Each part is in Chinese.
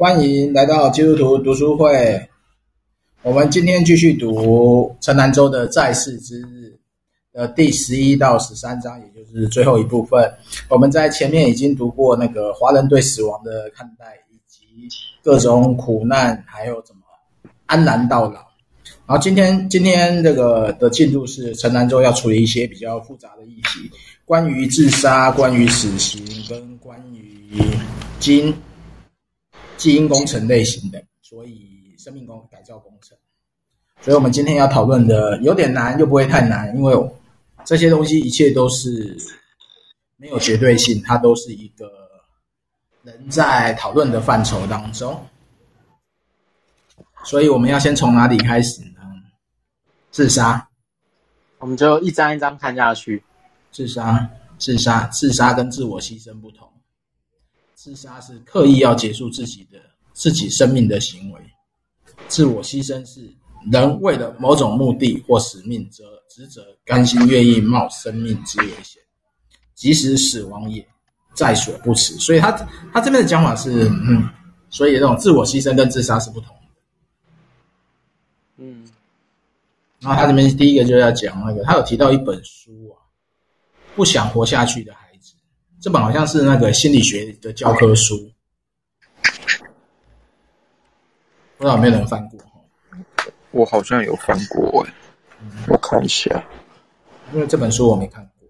欢迎来到基督徒读书会。我们今天继续读陈南州的在世之日的第十一到十三章，也就是最后一部分。我们在前面已经读过那个华人对死亡的看待，以及各种苦难，还有怎么安然到老。然后今天今天这个的进度是陈南州要处理一些比较复杂的议题，关于自杀、关于死刑跟关于金。基因工程类型的，所以生命工改造工程，所以我们今天要讨论的有点难，又不会太难，因为这些东西一切都是没有绝对性，它都是一个人在讨论的范畴当中。所以我们要先从哪里开始呢？自杀，我们就一张一张看下去。自杀，自杀，自杀跟自我牺牲不同。自杀是刻意要结束自己的自己生命的行为，自我牺牲是人为了某种目的或使命，责职责甘心愿意冒生命之危险，即使死亡也在所不辞。所以他他这边的讲法是，嗯，所以这种自我牺牲跟自杀是不同的，嗯。然后他这边第一个就要讲那个，他有提到一本书啊，不想活下去的。这本好像是那个心理学的教科书，不知道有没有人翻过？我好像有翻过哎，我看一下，因为这本书我没看过。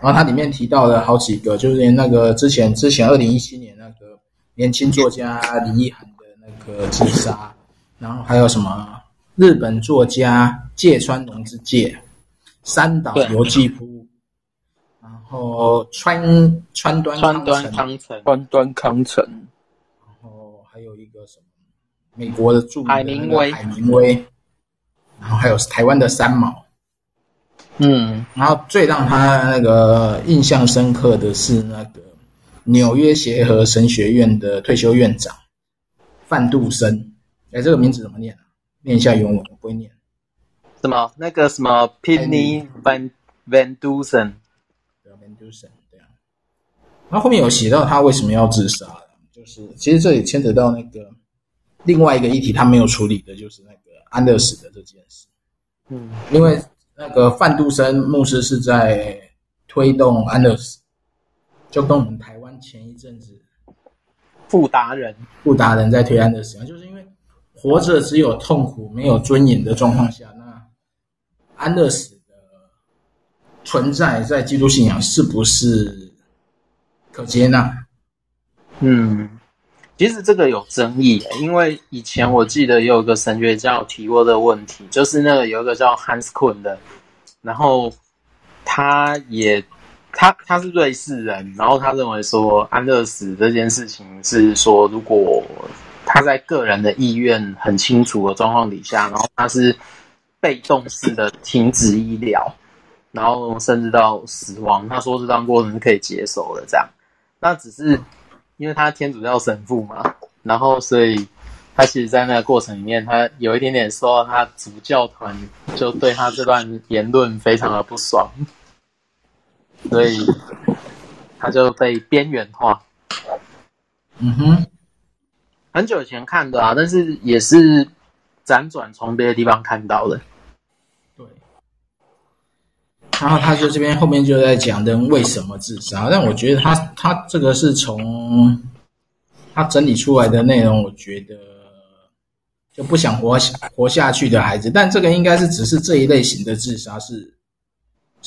然后它里面提到了好几个，就是那个之前之前二零一七年那个年轻作家林奕含的那个自杀，然后还有什么日本作家芥川龙之介、三岛由纪夫。然后川川端川端康成，川端康成，然后还有一个什么美国的著名的海明威，海明威，然后还有台湾的三毛，嗯，然后最让他那个印象深刻的是那个纽约协和神学院的退休院长范杜森，哎，这个名字怎么念啊？念一下原文，我不会念。什么？那个什么？Pitney Van Van Dusen。就是这样，然后后面有写到他为什么要自杀，就是其实这里牵扯到那个另外一个议题，他没有处理的，就是那个安乐死的这件事。嗯，因为那个范杜生牧师是在推动安乐死，就跟我们台湾前一阵子富达人富达人在推安乐死，就是因为活着只有痛苦没有尊严的状况下，那安乐死。存在在基督信仰是不是可接纳？嗯，其实这个有争议，因为以前我记得也有个神学家有提过的问题，就是那个有一个叫 Hans Kuhn 的，然后他也他他是瑞士人，然后他认为说安乐死这件事情是说，如果他在个人的意愿很清楚的状况底下，然后他是被动式的停止医疗。然后甚至到死亡，他说这段过程是可以接受的。这样，那只是因为他天主教神父嘛，然后所以他其实，在那个过程里面，他有一点点受到他主教团就对他这段言论非常的不爽，所以他就被边缘化。嗯哼，很久以前看的啊，但是也是辗转从别的地方看到的。然后他就这边后面就在讲人为什么自杀，但我觉得他他这个是从他整理出来的内容，我觉得就不想活活下去的孩子，但这个应该是只是这一类型的自杀是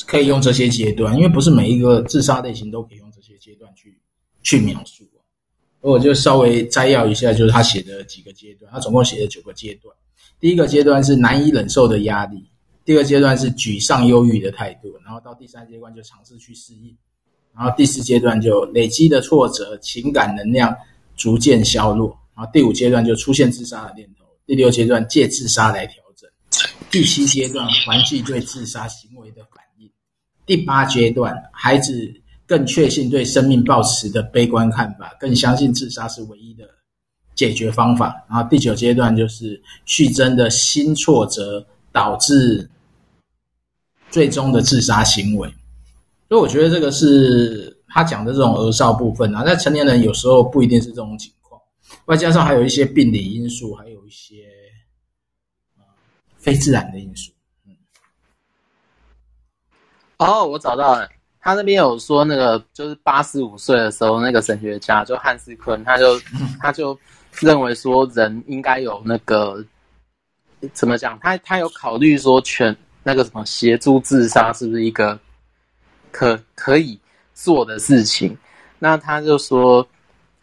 可以用这些阶段，因为不是每一个自杀类型都可以用这些阶段去去描述。我就稍微摘要一下，就是他写的几个阶段，他总共写了九个阶段。第一个阶段是难以忍受的压力。第二阶段是沮丧、忧郁的态度，然后到第三阶段就尝试去适应，然后第四阶段就累积的挫折、情感能量逐渐消落，然后第五阶段就出现自杀的念头，第六阶段借自杀来调整，第七阶段环境对自杀行为的反应，第八阶段孩子更确信对生命抱持的悲观看法，更相信自杀是唯一的解决方法，然后第九阶段就是续增的新挫折。导致最终的自杀行为，所以我觉得这个是他讲的这种儿少部分啊。在成年人有时候不一定是这种情况，外加上还有一些病理因素，还有一些呃非自然的因素。嗯，哦，我找到了，他那边有说那个就是八十五岁的时候，那个神学家就汉斯坤，他就他就认为说人应该有那个怎么讲？他他有考虑说全那个什么协助自杀是不是一个可可以做的事情？那他就说。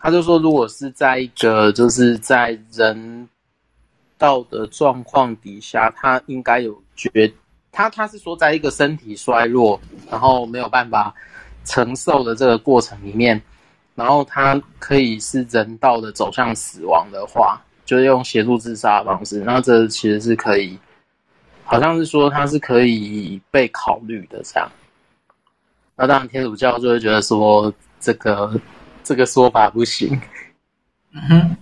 他就说，如果是在一个就是在人道的状况底下，他应该有觉，他他是说，在一个身体衰弱，然后没有办法承受的这个过程里面，然后他可以是人道的走向死亡的话，就是用协助自杀的方式，那这其实是可以，好像是说他是可以被考虑的这样。那当然，天主教就会觉得说这个。这个说法不行，嗯哼，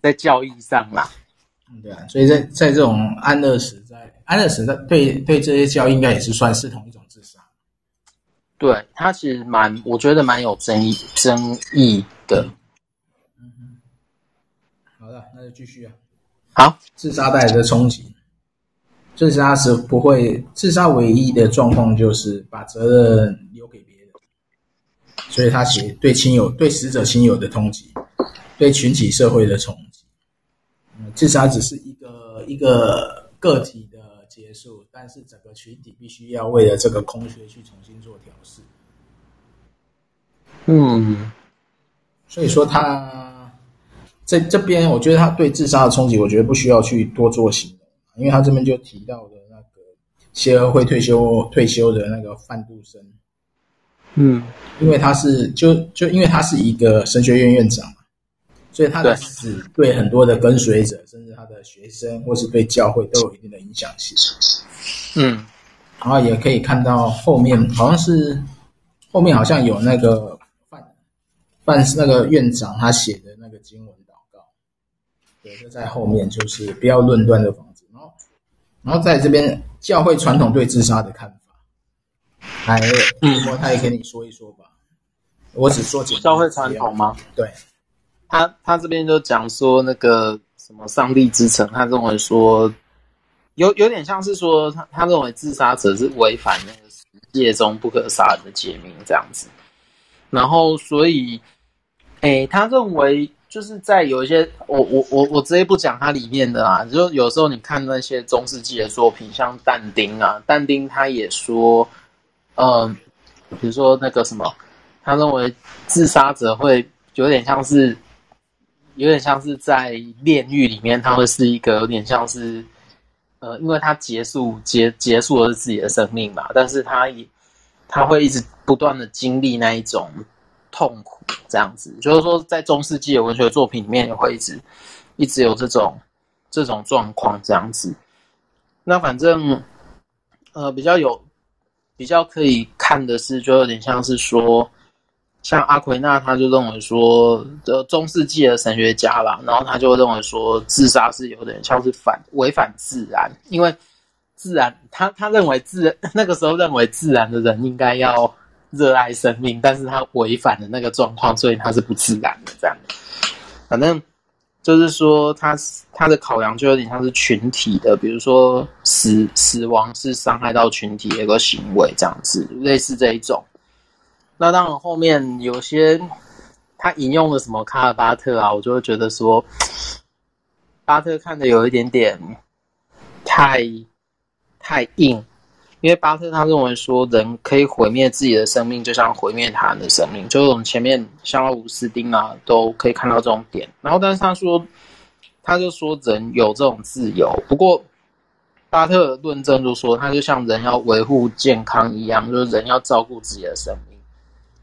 在教义上啦，对啊，所以在在这种安乐死，在安乐死，在对对这些教义应该也是算是同一种自杀。对，他其实蛮，我觉得蛮有争议争议的。嗯哼，好的，那就继续啊。好，自杀带来的冲击，自杀是不会，自杀唯一的状况就是把责任留给别人。所以他写对亲友、对死者亲友的通缉，对群体社会的冲击。嗯，自杀只是一个一个个体的结束，但是整个群体必须要为了这个空缺去重新做调试。嗯，所以说他在这边，我觉得他对自杀的冲击，我觉得不需要去多做形容，因为他这边就提到的那个协和会退休退休的那个范杜生。嗯，因为他是就就因为他是一个神学院院长嘛，所以他的死对很多的跟随者，甚至他的学生或是对教会都有一定的影响性。嗯，然后也可以看到后面好像是后面好像有那个范范那个院长他写的那个经文祷告，对，就在后面就是不要论断的房子，然后然后在这边教会传统对自杀的看法。还，嗯，他也跟你说一说吧。我只说教会传统吗？对，他他这边就讲说那个什么上帝之城，他认为说有有点像是说他他认为自杀者是违反那个世界中不可杀人的诫命这样子。然后所以，诶，他认为就是在有一些我我我我直接不讲它里面的啊，就有时候你看那些中世纪的作品，像但丁啊，但丁他也说。嗯，比如说那个什么，他认为自杀者会有点像是，有点像是在炼狱里面，他会是一个有点像是，呃，因为他结束结结束了自己的生命嘛，但是他也他会一直不断的经历那一种痛苦，这样子，就是说在中世纪的文学作品里面也会一直一直有这种这种状况这样子。那反正呃比较有。比较可以看的是，就有点像是说，像阿奎那，他就认为说，呃，中世纪的神学家啦，然后他就认为说，自杀是有点像是反违反自然，因为自然，他他认为自 那个时候认为自然的人应该要热爱生命，但是他违反了那个状况，所以他是不自然的这样，反正。就是说他，他的考量就有点像是群体的，比如说死死亡是伤害到群体的一个行为，这样子类似这一种。那当然后面有些他引用了什么卡尔巴特啊，我就会觉得说，巴特看的有一点点太太硬。因为巴特他认为说，人可以毁灭自己的生命，就像毁灭他人的生命。就是我们前面像奥古斯丁啊，都可以看到这种点。然后，但是他说，他就说人有这种自由。不过，巴特论证就说，他就像人要维护健康一样，就是人要照顾自己的生命。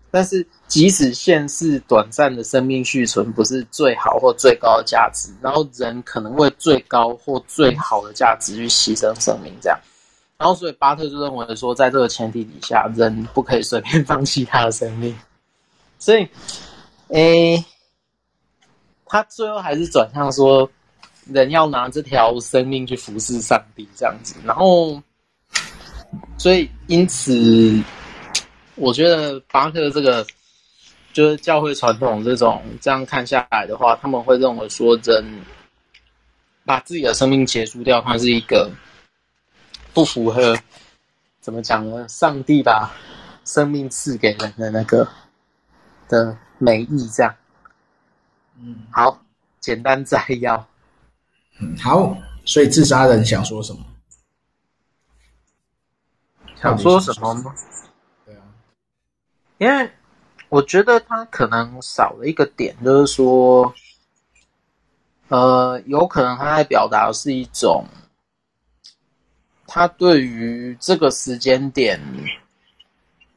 但是，即使现世短暂的生命续存不是最好或最高的价值，然后人可能为最高或最好的价值去牺牲生命，这样。然后，所以巴特就认为说，在这个前提底下，人不可以随便放弃他的生命。所以，诶，他最后还是转向说，人要拿这条生命去服侍上帝这样子。然后，所以因此，我觉得巴特这个就是教会传统这种这样看下来的话，他们会认为说人把自己的生命结束掉，它是一个不符合怎么讲呢？上帝把生命赐给人的那个的美意，这样。嗯，好，简单摘要。嗯，好，所以自杀人想说什么？想说什么吗？对啊，因为我觉得他可能少了一个点，就是说，呃，有可能他在表达是一种，他对于这个时间点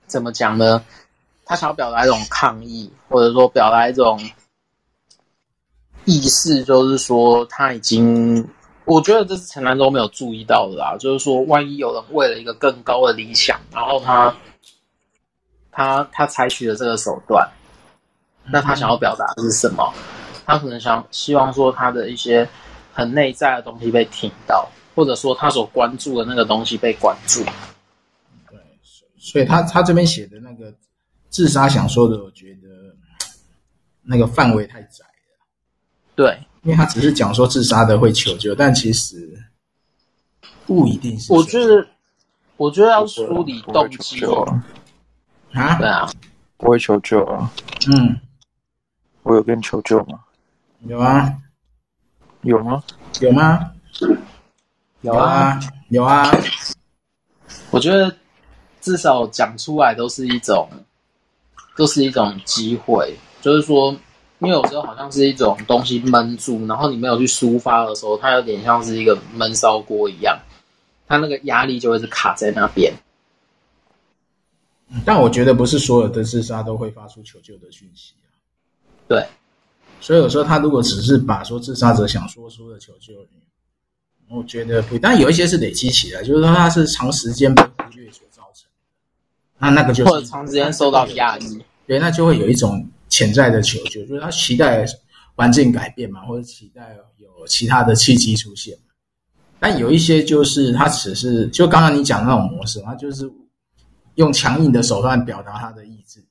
怎么讲呢？他想要表达一种抗议，或者说表达一种意识，就是说他已经。我觉得这是陈南都没有注意到的啦，就是说，万一有人为了一个更高的理想，然后他他他采取了这个手段，那他想要表达的是什么？他可能想希望说他的一些很内在的东西被听到，或者说他所关注的那个东西被关注。对，所以他他这边写的那个自杀想说的，我觉得那个范围太窄了。对。因为他只是讲说自杀的会求救，但其实不一定是。我觉得，我觉得要梳理动机啊，啊，对啊，不会求救啊。嗯，我有跟你求救吗？有啊，有吗？有吗？有啊，有啊。我觉得至少讲出来都是一种，都是一种机会，就是说。因为有时候好像是一种东西闷住，然后你没有去抒发的时候，它有点像是一个闷烧锅一样，它那个压力就会是卡在那边。但我觉得不是所有的自杀都会发出求救的讯息啊。对，所以有时候他如果只是把说自杀者想说出的求救，我觉得不，但有一些是累积起来，就是说他是长时间被忽略所造成的，那那个就是或者长时间受到压抑，对，那就会有一种。潜在的求救，就是他期待环境改变嘛，或者期待有其他的契机出现。但有一些就是他只是就刚刚你讲的那种模式，他就是用强硬的手段表达他的意志。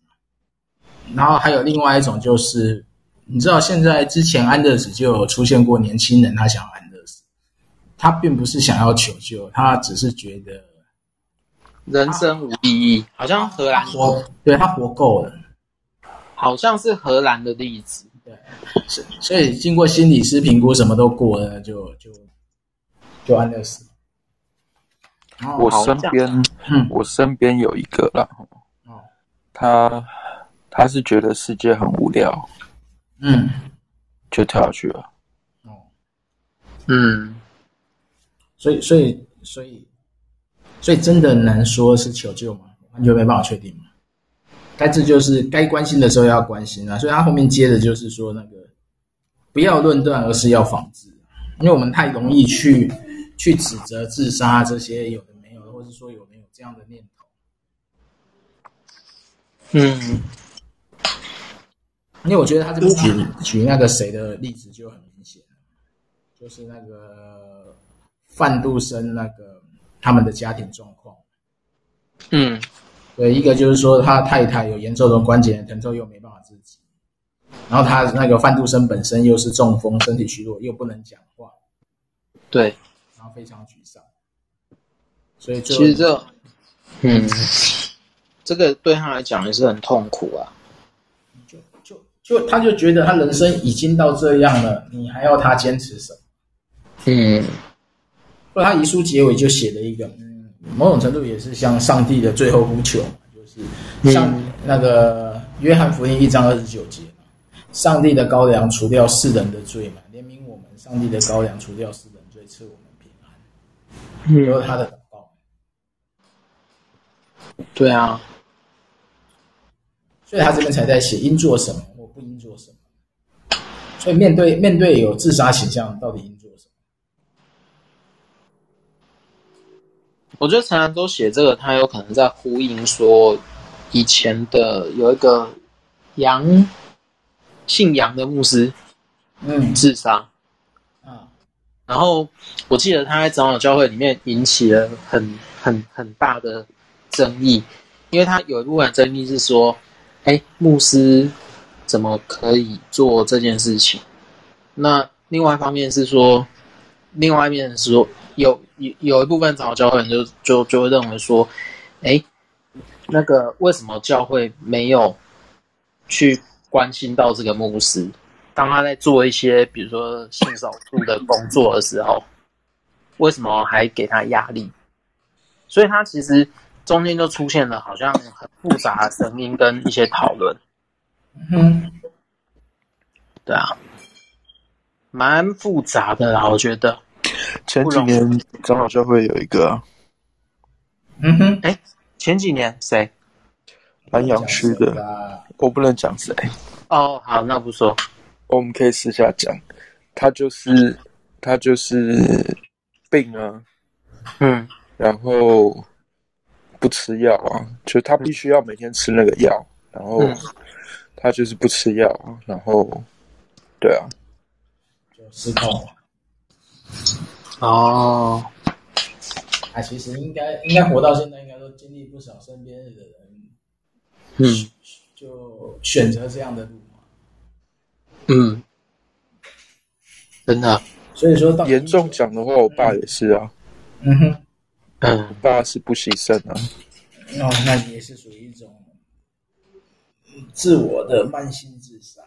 然后还有另外一种就是，你知道现在之前安乐死就有出现过年轻人他想要安他并不是想要求救，他只是觉得人生无意义，好像荷兰活，对，他活够了。好像是荷兰的例子，对，是，所以经过心理师评估，什么都过了，就就就安乐死。我身边，嗯，我身边有一个啦，哦，他他是觉得世界很无聊，嗯，就跳下去了，哦，嗯，所以所以所以所以真的难说是求救吗？完全没办法确定。但这就是该关心的时候要关心啊，所以他后面接的就是说那个不要论断，而是要防治，因为我们太容易去去指责自杀这些有的没有的，或者说有没有这样的念头。嗯，因为我觉得他这边举举那个谁的例子就很明显，就是那个范杜生那个他们的家庭状况。嗯。对，一个就是说他太太有严重的关节疼痛，又没办法自己，然后他那个范杜生本身又是中风，身体虚弱，又不能讲话，对，然后非常沮丧，所以其实这，嗯，这个对他来讲也是很痛苦啊，就就就他就觉得他人生已经到这样了，你还要他坚持什么？嗯，或者他遗书结尾就写了一个。某种程度也是像上帝的最后呼求，就是像那个约翰福音一章二十九节，上帝的羔羊除掉世人的罪嘛，怜悯我们；上帝的羔羊除掉世人罪，赐我们平安。有他的祷告。对啊，所以他这边才在写应做什么或不应做什么。所以面对面对有自杀倾向，到底应做什么？我觉得陈兰都写这个，他有可能在呼应说，以前的有一个杨姓杨的牧师，嗯，自杀，啊，然后我记得他在长老教会里面引起了很很很大的争议，因为他有一部分争议是说，哎，牧师怎么可以做这件事情？那另外一方面是说，另外一面是说，有有有一部分长老教会人就就就会认为说，哎，那个为什么教会没有去关心到这个牧师？当他在做一些比如说性少数的工作的时候，为什么还给他压力？所以他其实中间就出现了好像很复杂的声音跟一些讨论。嗯，对啊，蛮复杂的啦，我觉得。前几年长老教会有一个、啊，嗯哼，哎，前几年谁？南阳区的，我不能讲谁。哦，好，那不说。我们可以私下讲，他就是他就是病啊，嗯，然后不吃药啊，就他必须要每天吃那个药，然后他就是不吃药，然后对啊，就失控。哦，哎其实应该应该活到现在，应该都经历不少身边的人，嗯，就选择这样的路。嗯，真的，所以说严重讲的话，我爸也是啊。嗯。哼，嗯，我爸是不牺牲啊。哦，那也是属于一种自我的慢性自杀。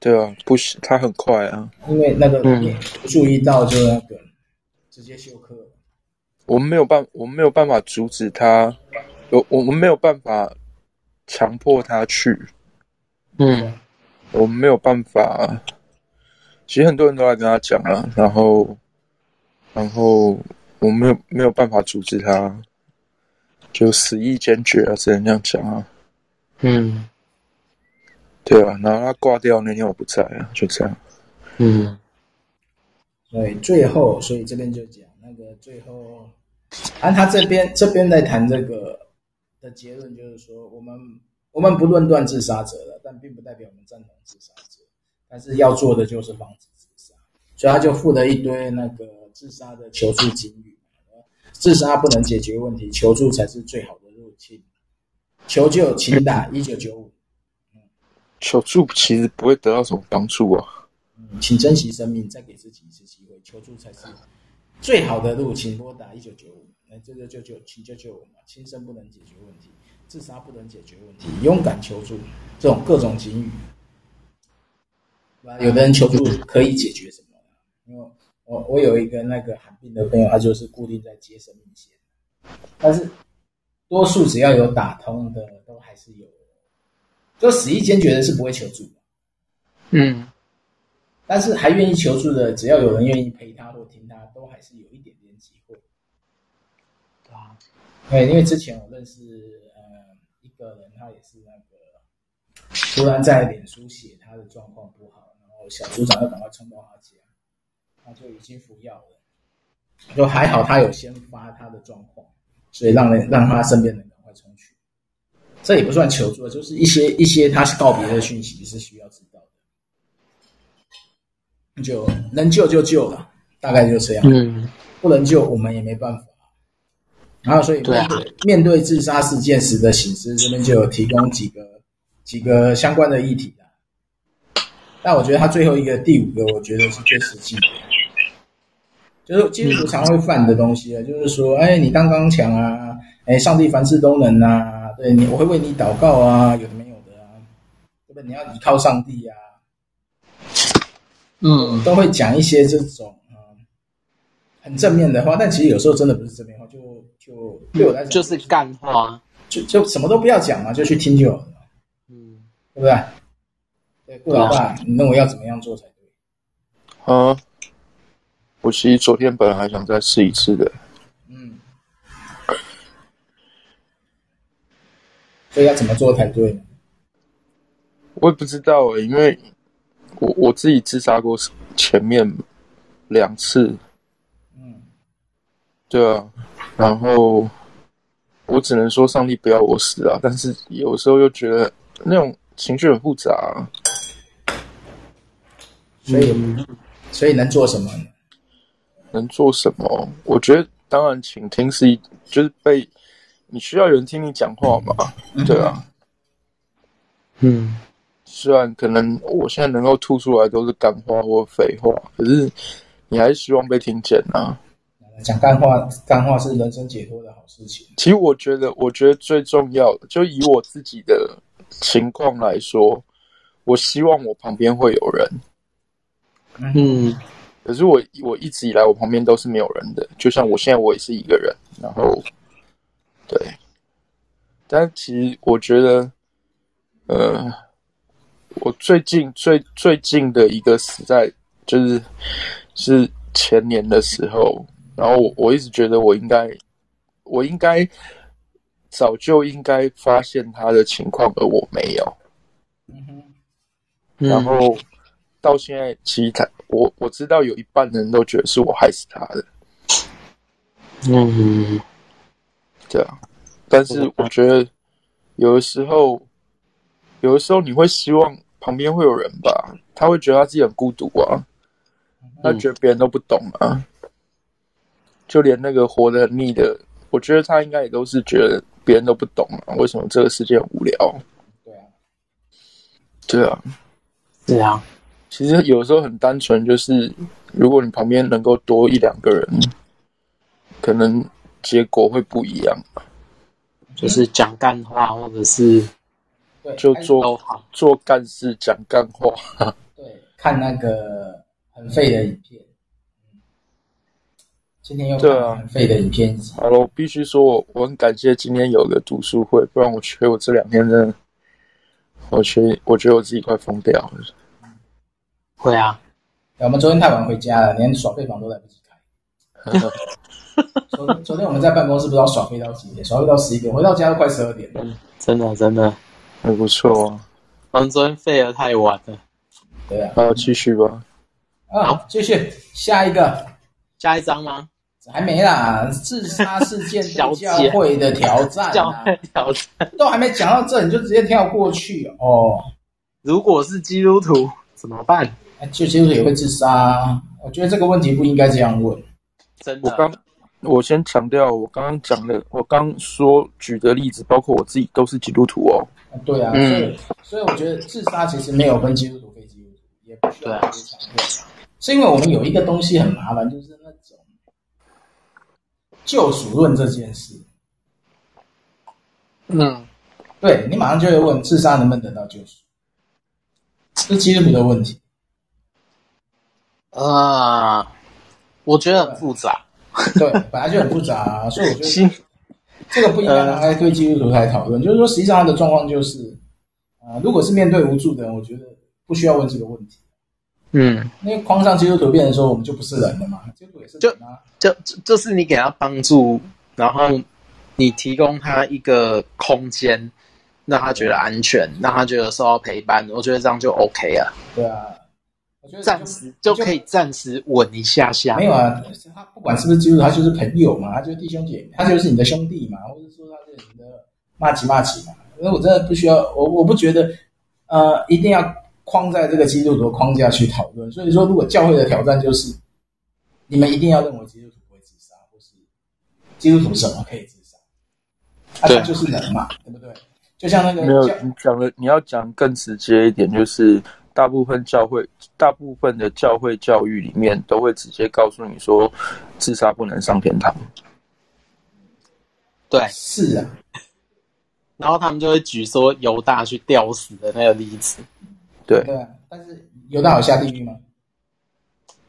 对啊，不是他很快啊，因为那个你注意到就那个、嗯、直接休克。我们没有办，我们没有办法阻止他，我我们没有办法强迫他去。嗯。我们没有办法，其实很多人都来跟他讲啊，然后，然后我没有没有办法阻止他，就死意坚决啊，只能这样讲啊。嗯，对啊，然后他挂掉那天我不在啊，就这样。嗯，对最后，所以这边就讲那个最后，按他这边这边在谈这个的结论，就是说我们。我们不论断自杀者了，但并不代表我们赞同自杀者。但是要做的就是防止自杀，所以他就附了一堆那个自杀的求助警语。自杀不能解决问题，求助才是最好的入侵。求救，请打一九九五。求助其实不会得到什么帮助啊。请珍惜生命，再给自己一次机会。求助才是最好的路，请拨打一九九五。来，这个救救，请救救我嘛！轻生不能解决问题。自杀不能解决问题，勇敢求助，这种各种警语，有的人求助可以解决什么？因为我我有一个那个罕病的朋友，他就是固定在接生命线，但是多数只要有打通的，都还是有，就死意坚决的是不会求助的，嗯，但是还愿意求助的，只要有人愿意陪他或听他，都还是有一点点机会。对啊，对，因为之前我认识呃一。个人他也是那个，突然在脸书写他的状况不好，然后小组长要赶快冲到他家，他就已经服药了，就还好他有先发他的状况，所以让人让他身边的人赶快冲去，这也不算求助，就是一些一些他是告别的讯息是需要知道的，就能救就救了，大概就这样，嗯，不能救我们也没办法。然后，所以面对，面对自杀事件时的醒思，这边就有提供几个几个相关的议题的。但我觉得他最后一个第五个，我觉得是最实际的，就是基督徒常会犯的东西啊，就是说，哎，你刚刚强啊，哎，上帝凡事都能啊，对你，我会为你祷告啊，有的没有的啊，对不对？你要依靠上帝啊，嗯，都会讲一些这种。很正面的话，但其实有时候真的不是正面话，就就对我来讲就是干话，就就什么都不要讲嘛，就去听就好了，嗯，对不对？对，顾老大，你认为要怎么样做才对？啊，我其实昨天本来还想再试一次的，嗯，所以要怎么做才对？我也不知道诶，因为我我自己自杀过前面两次。嗯对啊，然后我只能说上帝不要我死啊，但是有时候又觉得那种情绪很复杂啊，所以、嗯、所以能做什么？能做什么？我觉得当然倾听是一，就是被你需要有人听你讲话嘛，对啊，嗯，虽然可能我现在能够吐出来都是干话或废话，可是你还是希望被听见啊。讲干话，干话是人生解脱的好事情。其实我觉得，我觉得最重要的，就以我自己的情况来说，我希望我旁边会有人。嗯，可是我我一直以来我旁边都是没有人的，就像我现在我也是一个人。然后，对，但其实我觉得，呃，我最近最最近的一个死在，就是是前年的时候。然后我我一直觉得我应该，我应该早就应该发现他的情况，而我没有。嗯哼。然后到现在，其实他我我知道有一半人都觉得是我害死他的。嗯，对啊。但是我觉得有的时候，有的时候你会希望旁边会有人吧？他会觉得他自己很孤独啊，他觉得别人都不懂啊。就连那个活得很腻的，我觉得他应该也都是觉得别人都不懂啊，为什么这个世界很无聊？对啊，对啊，对啊。其实有时候很单纯，就是如果你旁边能够多一两个人，可能结果会不一样。就是讲干话，或者是就做做干事讲干话。对，看那个很废的影片。今天又看很废的影片。啊、好了，我必须说我我很感谢今天有个读书会，不然我觉得我这两天真的，我觉得我觉得我自己快疯掉了。会啊，我们昨天太晚回家了，连耍废房都来不及开。昨昨天我们在办公室不知道耍废到几点，耍废到十一点，回到家都快十二点了。嗯，真的真的很不错啊。我们昨天废得太晚了。对啊，好，继续吧。啊，继续下一个，下一章吗？还没啦，自杀事件 对教会的挑战、啊，教会挑战 都还没讲到这，你就直接跳过去哦。如果是基督徒怎么办？就基督徒也会自杀？我觉得这个问题不应该这样问。真的，我刚我先强调，我刚刚讲的，我刚说举的例子，包括我自己都是基督徒哦。对啊，嗯、所以所以我觉得自杀其实没有分基督徒非基督徒，也不需要特别强调，是因为我们有一个东西很麻烦，就是那。救赎论这件事，嗯，对，你马上就会问自杀能不能得到救赎，是基督徒的问题。啊，我觉得很复杂，对，本来就很复杂啊，所以我觉得 这个不应该拿来对基督徒来讨论。就是说，实际上他的状况就是，啊，如果是面对无助的人，我觉得不需要问这个问题。嗯，因为框上基督徒变成说我们就不是人了嘛，基督徒也是人啊。就就就是你给他帮助，然后你提供他一个空间，让他觉得安全，让他觉得受到陪伴，我觉得这样就 OK 啊。对啊，我觉得暂时就可以暂时稳一下下。没有啊，他不管是不是基督徒，他就是朋友嘛，他就是弟兄姐妹，他就是你的兄弟嘛，或者说他是你的骂吉骂吉嘛。因为我真的不需要，我我不觉得呃一定要。框在这个基督徒的框架去讨论，所以说，如果教会的挑战就是，你们一定要认为基督徒不会自杀，或是基督徒什么可以自杀？啊，他就是人嘛，对不对？就像那个没有你讲的，你要讲更直接一点，就是大部分教会，大部分的教会教育里面都会直接告诉你说，自杀不能上天堂。对，是啊，然后他们就会举说犹大去吊死的那个例子。对，对啊，但是犹大有下地狱吗？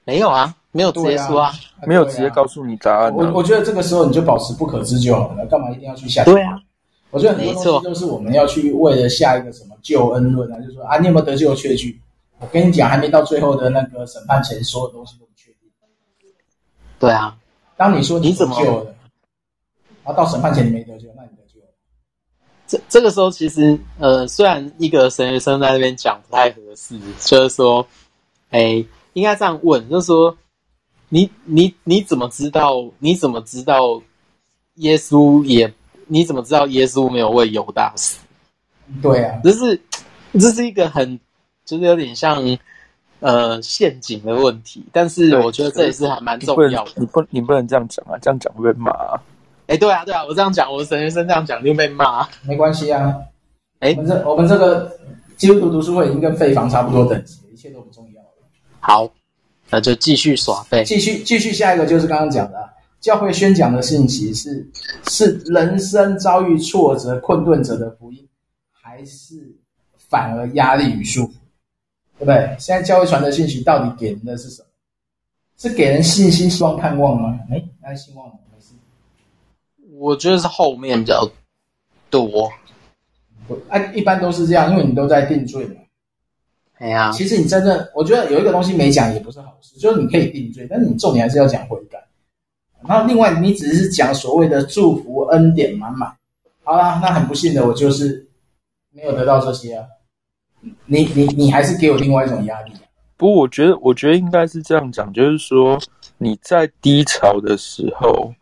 没有啊，没有直接说啊，啊没有直接告诉你答案，啊。我我觉得这个时候你就保持不可知就好了，干嘛一定要去下地狱？对啊，我觉得很多东西都是我们要去为了下一个什么救恩论啊，就是说啊，你有没有得救的确据？我跟你讲，还没到最后的那个审判前，所有东西都不确定。对啊，当你说你怎么救了，然后到审判前你没得救，那你得救。这这个时候，其实呃，虽然一个神学生在那边讲不太合适，就是说，哎，应该这样问，就是说，你你你怎么知道？你怎么知道耶稣也？你怎么知道耶稣没有为犹大死？对啊，这是这是一个很就是有点像呃陷阱的问题，但是我觉得这也是还蛮重要的。你不你不能这样讲啊，这样讲会被骂啊。哎，对啊，对啊，我这样讲，我神学生这样讲就被骂，没关系啊。哎，我们这我们这个基督徒读书会已经跟废房差不多等级，一切都不重要了。好，那就继续耍废，继续继续，下一个就是刚刚讲的，教会宣讲的信息是是人生遭遇挫折困顿者的福音，还是反而压力与束缚？对不对？现在教会传的信息到底给人的是什么？是给人信心、希望、盼望吗？哎，那希望吗？没事。我觉得是后面比较多。我啊，一般都是这样，因为你都在定罪嘛。哎呀，其实你真正，我觉得有一个东西没讲也不是好事，就是你可以定罪，但是你重点还是要讲悔改。然后另外，你只是讲所谓的祝福恩典满满。好啦，那很不幸的，我就是没有得到这些啊。你你你还是给我另外一种压力啊。不过我觉得，我觉得应该是这样讲，就是说你在低潮的时候，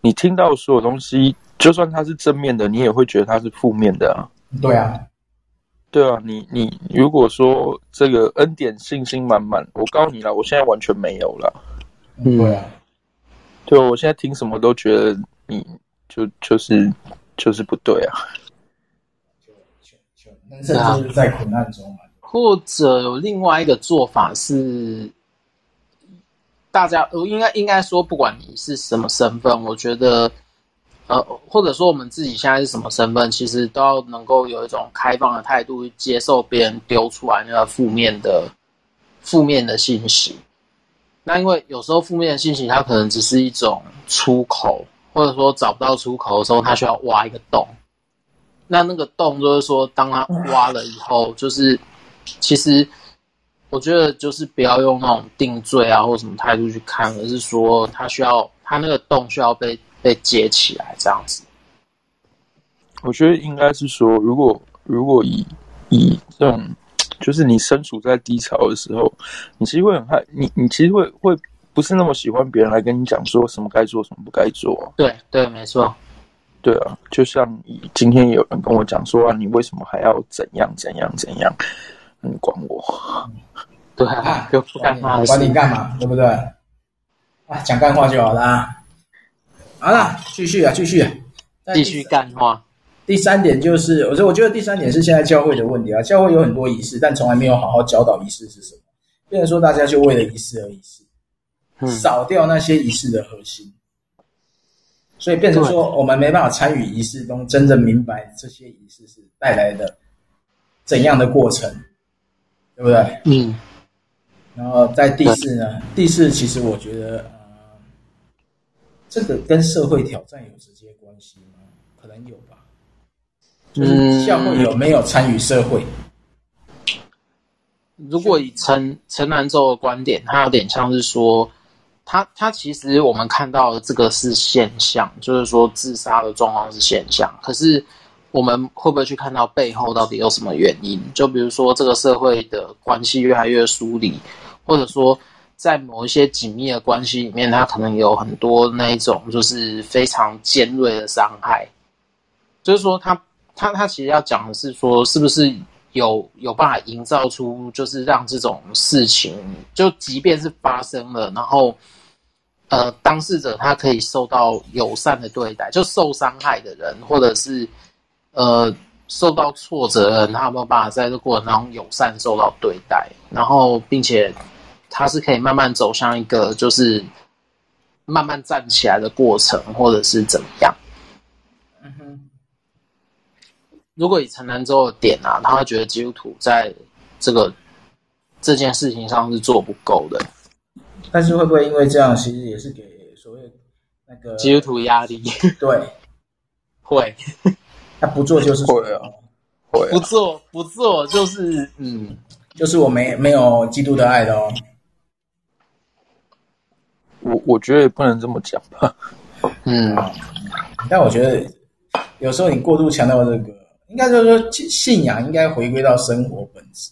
你听到所有东西，就算它是正面的，你也会觉得它是负面的啊。对啊，对啊，你你如果说这个恩典信心满满，我告诉你了，我现在完全没有了。嗯，对啊，对，我现在听什么都觉得你就就是就是不对啊。就就就，人生就是在苦难中嘛。或者有另外一个做法是，大家我应该应该说，不管你是什么身份，我觉得，呃，或者说我们自己现在是什么身份，其实都要能够有一种开放的态度，接受别人丢出来那个负面的负面的信息。那因为有时候负面的信息，它可能只是一种出口，或者说找不到出口的时候，它需要挖一个洞。那那个洞就是说，当它挖了以后，就是。其实，我觉得就是不要用那种定罪啊或什么态度去看，而是说他需要他那个洞需要被被接起来这样子。我觉得应该是说，如果如果以以这种，就是你身处在低潮的时候，你其实会很害你，你其实会会不是那么喜欢别人来跟你讲说什么该做什么不该做。对对，没错。对啊，就像今天有人跟我讲说啊，你为什么还要怎样怎样怎样？你管我？对啊，就不干嘛，管你干嘛，对不对？啊，讲干话就好了。好了，继续啊，继续啊，继续干话。第三点就是，我说，我觉得第三点是现在教会的问题啊。教会有很多仪式，但从来没有好好教导仪式是什么。变成说大家就为了仪式而仪式，嗯，少掉那些仪式的核心。所以变成说，我们没办法参与仪式中，真正明白这些仪式是带来的怎样的过程。对不对？嗯。然后在第四呢？第四其实我觉得，呃，这个跟社会挑战有直接关系吗？可能有吧。就是教会有没有参与社会？如果以陈陈南州的观点，他有点像是说，他他其实我们看到的这个是现象，就是说自杀的状况是现象，可是。我们会不会去看到背后到底有什么原因？就比如说，这个社会的关系越来越疏离，或者说，在某一些紧密的关系里面，它可能有很多那一种就是非常尖锐的伤害。就是说他，他他其实要讲的是说，是不是有有办法营造出，就是让这种事情，就即便是发生了，然后呃，当事者他可以受到友善的对待，就受伤害的人，或者是。呃，受到挫折的人，他有没有办法在这过程当中友善受到对待？然后，并且他是可以慢慢走向一个就是慢慢站起来的过程，或者是怎么样？嗯哼。如果以陈南州的点啊，他会觉得基督徒在这个这件事情上是做不够的。但是会不会因为这样，其实也是给所谓那个基督徒压力？对，会。他不做就是会啊，会啊，不做不做就是嗯，就是我没没有基督的爱的哦。我我觉得也不能这么讲吧，嗯，但我觉得有时候你过度强调这个，应该就是说信仰应该回归到生活本质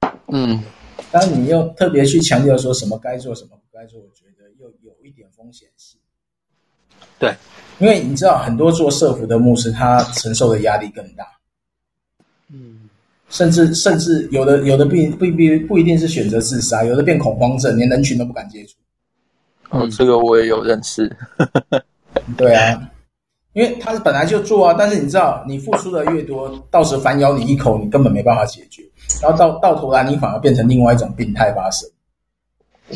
啊。嗯，当你又特别去强调说什么该做什么不该做，我觉得又有一点风险性。对。因为你知道，很多做社福的牧师，他承受的压力更大。嗯，甚至甚至有的有的不不不不一定是选择自杀，有的变恐慌症，连人群都不敢接触。哦，这个我也有认识。对啊，因为他是本来就做啊，但是你知道，你付出的越多，到时反咬你一口，你根本没办法解决，然后到到头来，你反而变成另外一种病态发生。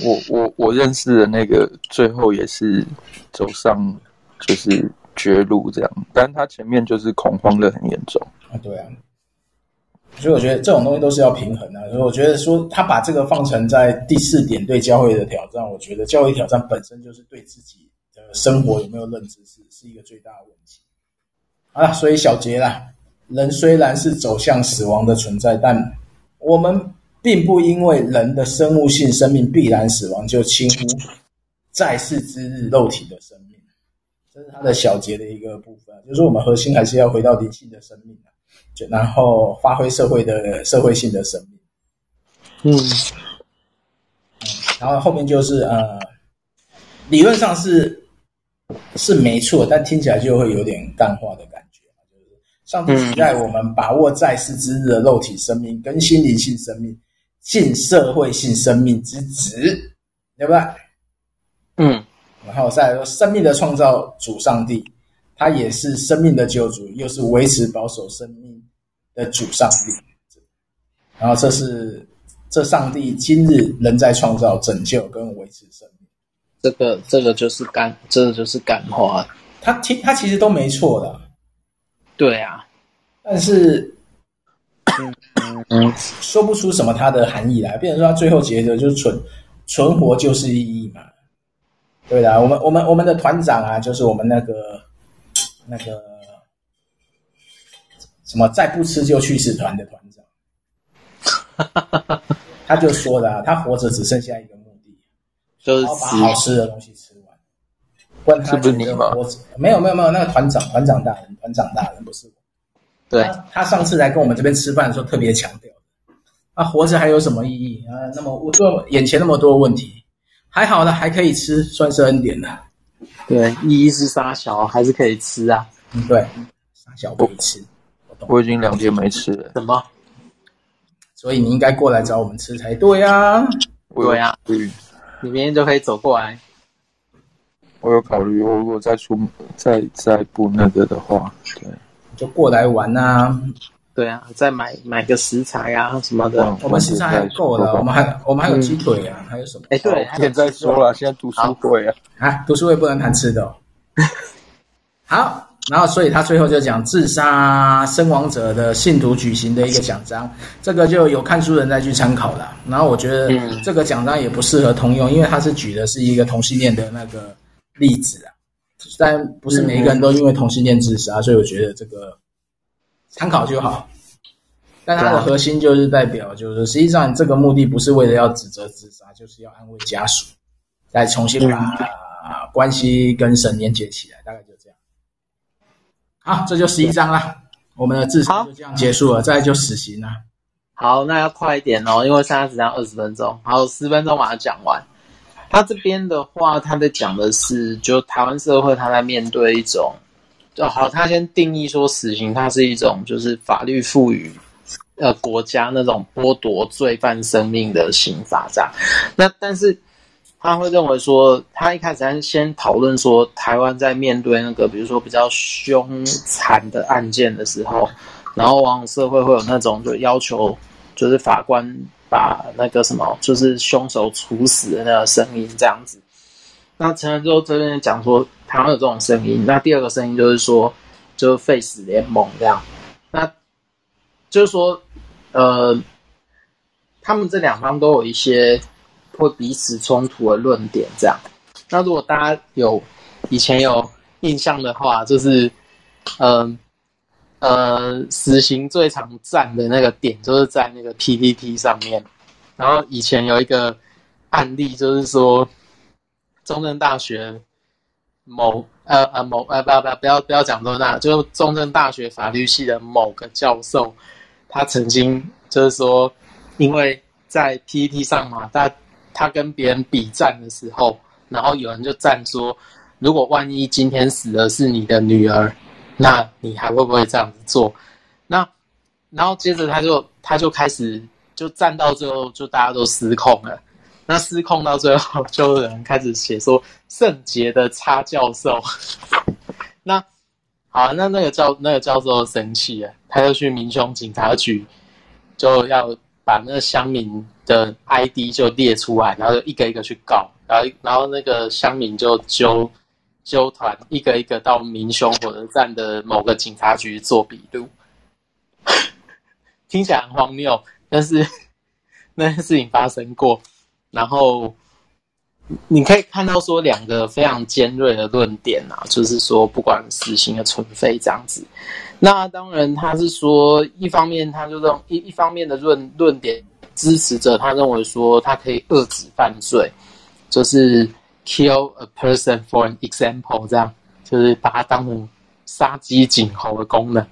我我我认识的那个最后也是走上就是绝路这样，但他前面就是恐慌的很严重啊，对啊，所以我觉得这种东西都是要平衡的、啊。所以我觉得说他把这个放成在第四点对教会的挑战，我觉得教会挑战本身就是对自己的生活有没有认知是是一个最大的问题。好了，所以小结啦，人虽然是走向死亡的存在，但我们。并不因为人的生物性生命必然死亡，就轻忽在世之日肉体的生命。这是他的小结的一个部分，就是我们核心还是要回到灵性的生命，就然后发挥社会的社会性的生命。嗯，然后后面就是呃，理论上是是没错，但听起来就会有点淡化的感觉。就是上帝期待我们把握在世之日的肉体生命跟心灵性生命。尽社会性生命之职，对不对？嗯，然后再来说，生命的创造主上帝，他也是生命的救主，又是维持保守生命的主上帝。然后这是这上帝今日仍在创造、拯救跟维持生命。这个这个就是干，这个就是干话。他其他其实都没错的。对啊，但是。嗯，说不出什么它的含义来，变成说他最后结的就是存存活就是意义嘛，对的。我们我们我们的团长啊，就是我们那个那个什么再不吃就去死团的团长，他就说的啊，他活着只剩下一个就是把好吃的东西吃完。问他觉得活着没有没有没有那个团长团长大人团长大人不是我。对他，他上次来跟我们这边吃饭的时候特别强调，啊，活着还有什么意义啊？那么我做眼前那么多问题，还好呢，还可以吃，算是恩典了。对，意义是杀小还是可以吃啊？嗯，对，杀小可以吃。我，我，我已经两天没吃了。什么？所以你应该过来找我们吃才对啊。对啊，对，你明天就可以走过来。我有考虑，我如果再出再再不那个的话，对。就过来玩呐、啊，对啊，再买买个食材啊什么的。嗯、我们食材还够了，我们还我们还有鸡腿啊，嗯、还有什么？哎，对，现在说了，现在读书会啊，啊，读书会不能谈吃的、哦。好，然后所以他最后就讲自杀身亡者的信徒举行的一个奖章，这个就有看书人再去参考了。然后我觉得这个奖章也不适合通用，因为他是举的是一个同性恋的那个例子啊。但不是每一个人都因为同性恋自杀，所以我觉得这个参考就好。但它的核心就是代表，就是实际上这个目的不是为了要指责自杀，就是要安慰家属，再重新把关系跟神连接起来，大概就。好，这就十一章了，我们的自杀就这样结束了，再就死刑了。好，那要快一点哦，因为现在只剩二十分钟，好，十分钟把它讲完。他这边的话，他在讲的是，就台湾社会，他在面对一种，就好，他先定义说，死刑它是一种，就是法律赋予，呃，国家那种剥夺罪犯生命的刑罚这样。那但是他会认为说，他一开始先先讨论说，台湾在面对那个，比如说比较凶残的案件的时候，然后往往社会会有那种就要求，就是法官。把那个什么，就是凶手处死的那个声音这样子。那陈仁洲这边讲说，台湾有这种声音。那第二个声音就是说，就是废死联盟这样。那就是说，呃，他们这两方都有一些会彼此冲突的论点这样。那如果大家有以前有印象的话，就是，嗯、呃。呃，死刑最常站的那个点就是在那个 PPT 上面。然后以前有一个案例，就是说中正大学某呃呃某呃不要不要不要不要讲多大，就中正大学法律系的某个教授，他曾经就是说，因为在 PPT 上嘛，他他跟别人比战的时候，然后有人就站说，如果万一今天死的是你的女儿。那你还会不会这样子做？那然后接着他就他就开始就站到最后，就大家都失控了。那失控到最后，就有人开始写说圣洁的叉教授。那好，那那个教那个教授生气了，他就去民雄警察局，就要把那个乡民的 ID 就列出来，然后就一个一个去告，然后然后那个乡民就揪揪团一个一个到民雄火车站的某个警察局做笔录，听起来很荒谬，但是那件事情发生过，然后。你可以看到说两个非常尖锐的论点啊，就是说不管死刑的存废这样子。那当然他是说，一方面他就认一一方面的论论点支持者，他认为说他可以遏制犯罪，就是 kill a person for an example 这样，就是把它当成杀鸡儆猴的功能。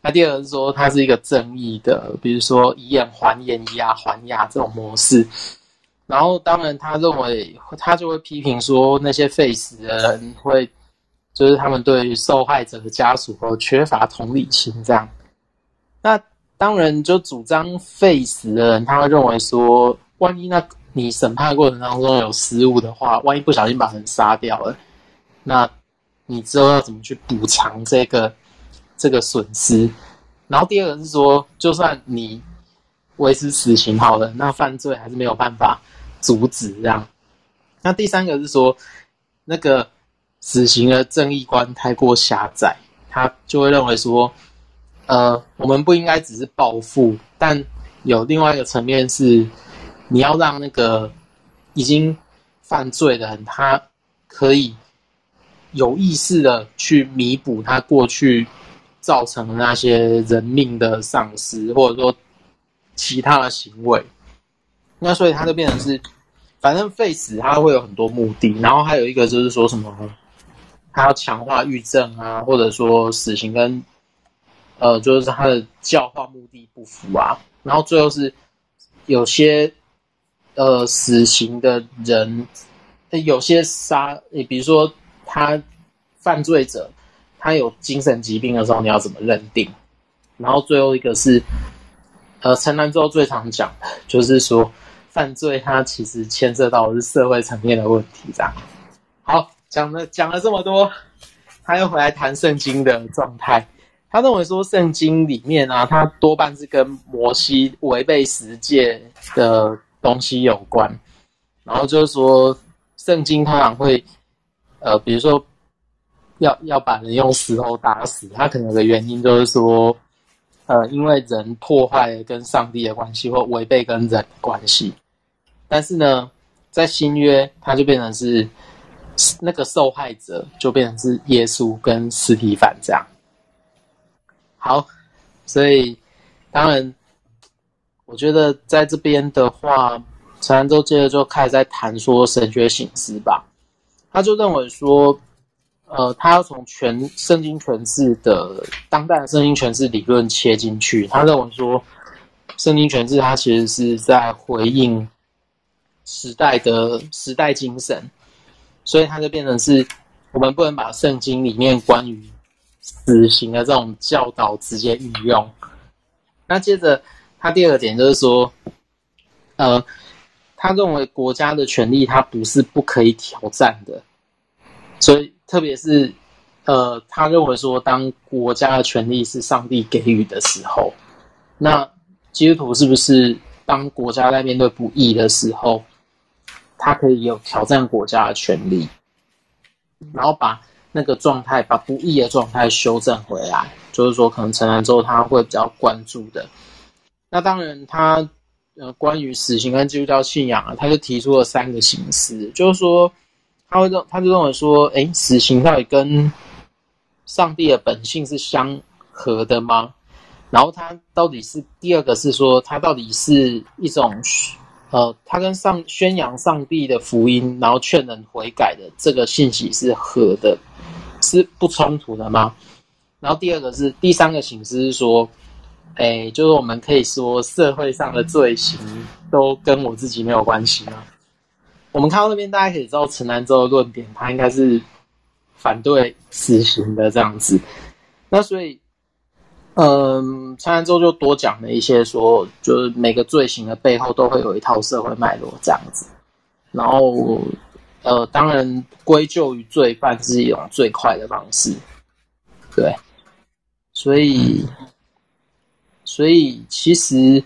那第二个是说它是一个正义的，比如说以眼还眼，以牙还牙这种模式。然后，当然，他认为他就会批评说，那些废死的人会，就是他们对于受害者的家属和缺乏同理心这样。那当然，就主张废死的人，他会认为说，万一那你审判过程当中有失误的话，万一不小心把人杀掉了，那你之后要怎么去补偿这个这个损失？然后第二个是说，就算你维持死刑好了，那犯罪还是没有办法。阻止这样，那第三个是说，那个死刑的正义观太过狭窄，他就会认为说，呃，我们不应该只是报复，但有另外一个层面是，你要让那个已经犯罪的人，他可以有意识的去弥补他过去造成的那些人命的丧失，或者说其他的行为。那所以他就变成是，反正废死他会有很多目的，然后还有一个就是说什么，他要强化狱政啊，或者说死刑跟，呃，就是他的教化目的不符啊，然后最后是有些，呃，死刑的人，有些杀，你比如说他犯罪者，他有精神疾病的时候，你要怎么认定？然后最后一个是，呃，陈南洲最常讲的就是说。犯罪，它其实牵涉到是社会层面的问题，这样。讲了讲了这么多，他又回来谈圣经的状态。他认为说，圣经里面啊，它多半是跟摩西违背十诫的东西有关。然后就是说，圣经通常会，呃，比如说要要把人用石头打死，他可能有个原因就是说。呃，因为人破坏了跟上帝的关系，或违背跟人的关系，但是呢，在新约，它就变成是那个受害者，就变成是耶稣跟司提反这样。好，所以当然，我觉得在这边的话，陈安洲接着就开始在谈说神学醒思吧，他就认为说。呃，他要从全圣经诠释的当代的圣经诠释理论切进去。他认为说，圣经诠释它其实是在回应时代的时代精神，所以它就变成是我们不能把圣经里面关于死刑的这种教导直接运用。那接着，他第二点就是说，呃，他认为国家的权力它不是不可以挑战的，所以。特别是，呃，他认为说，当国家的权力是上帝给予的时候，那基督徒是不是当国家在面对不义的时候，他可以有挑战国家的权利，然后把那个状态，把不义的状态修正回来？就是说，可能成人之后他会比较关注的。那当然，他呃，关于死刑跟基督教信仰啊，他就提出了三个形式，就是说。他会认，他就认为说，诶，死刑到底跟上帝的本性是相合的吗？然后他到底是第二个是说，他到底是一种，呃，他跟上宣扬上帝的福音，然后劝人悔改的这个信息是合的，是不冲突的吗？然后第二个是第三个形式是说，诶，就是我们可以说社会上的罪行都跟我自己没有关系吗？我们看到那边，大家可以知道陈南州的论点，他应该是反对死刑的这样子。那所以，嗯，听完之后就多讲了一些，说就是每个罪行的背后都会有一套社会脉络这样子。然后，呃，当然归咎于罪犯是一种最快的方式。对，所以，所以其实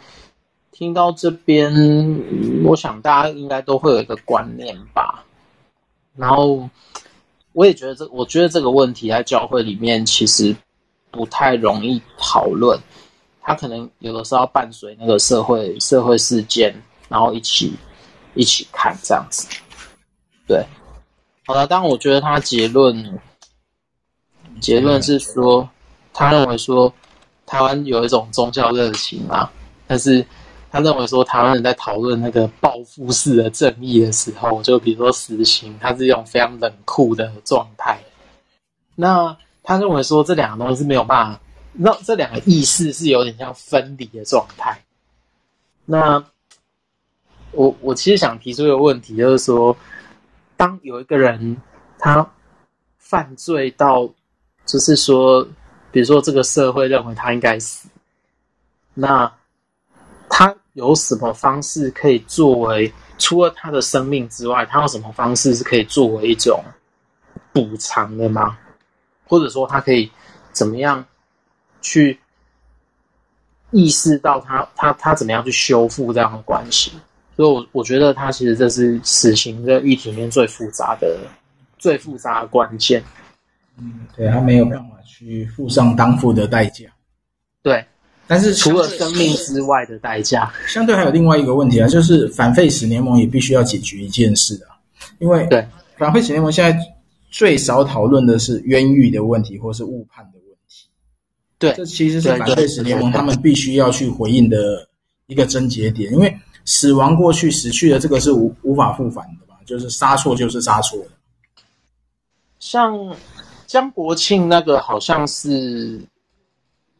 听到这边，我想大家应该都会有一个观念吧。然后，我也觉得这，我觉得这个问题在教会里面其实不太容易讨论。他可能有的时候伴随那个社会社会事件，然后一起一起看这样子。对，好了，当我觉得他结论。结论是说，他认为说台湾有一种宗教热情啊，但是他认为说台湾人在讨论那个报复式的正义的时候，就比如说死刑，他是一种非常冷酷的状态。那他认为说这两个东西是没有办法，那这两个意识是有点像分离的状态。那我我其实想提出一个问题，就是说，当有一个人他犯罪到就是说，比如说这个社会认为他应该死，那他有什么方式可以作为除了他的生命之外，他有什么方式是可以作为一种补偿的吗？或者说他可以怎么样去意识到他他他怎么样去修复这样的关系？所以我，我我觉得他其实这是死刑这议题里面最复杂的、最复杂的关键。嗯，对，他没有办法去付上当付的代价。对，但是除了生命之外的代价，相对还有另外一个问题啊，就是反废死联盟也必须要解决一件事啊，因为对反废死联盟现在最少讨论的是冤狱的问题，或是误判的问题。对，这其实是反对死联盟他们必须要去回应的一个症结点，因为死亡过去，死去的这个是无无法复返的嘛，就是杀错就是杀错。像。江国庆那个好像是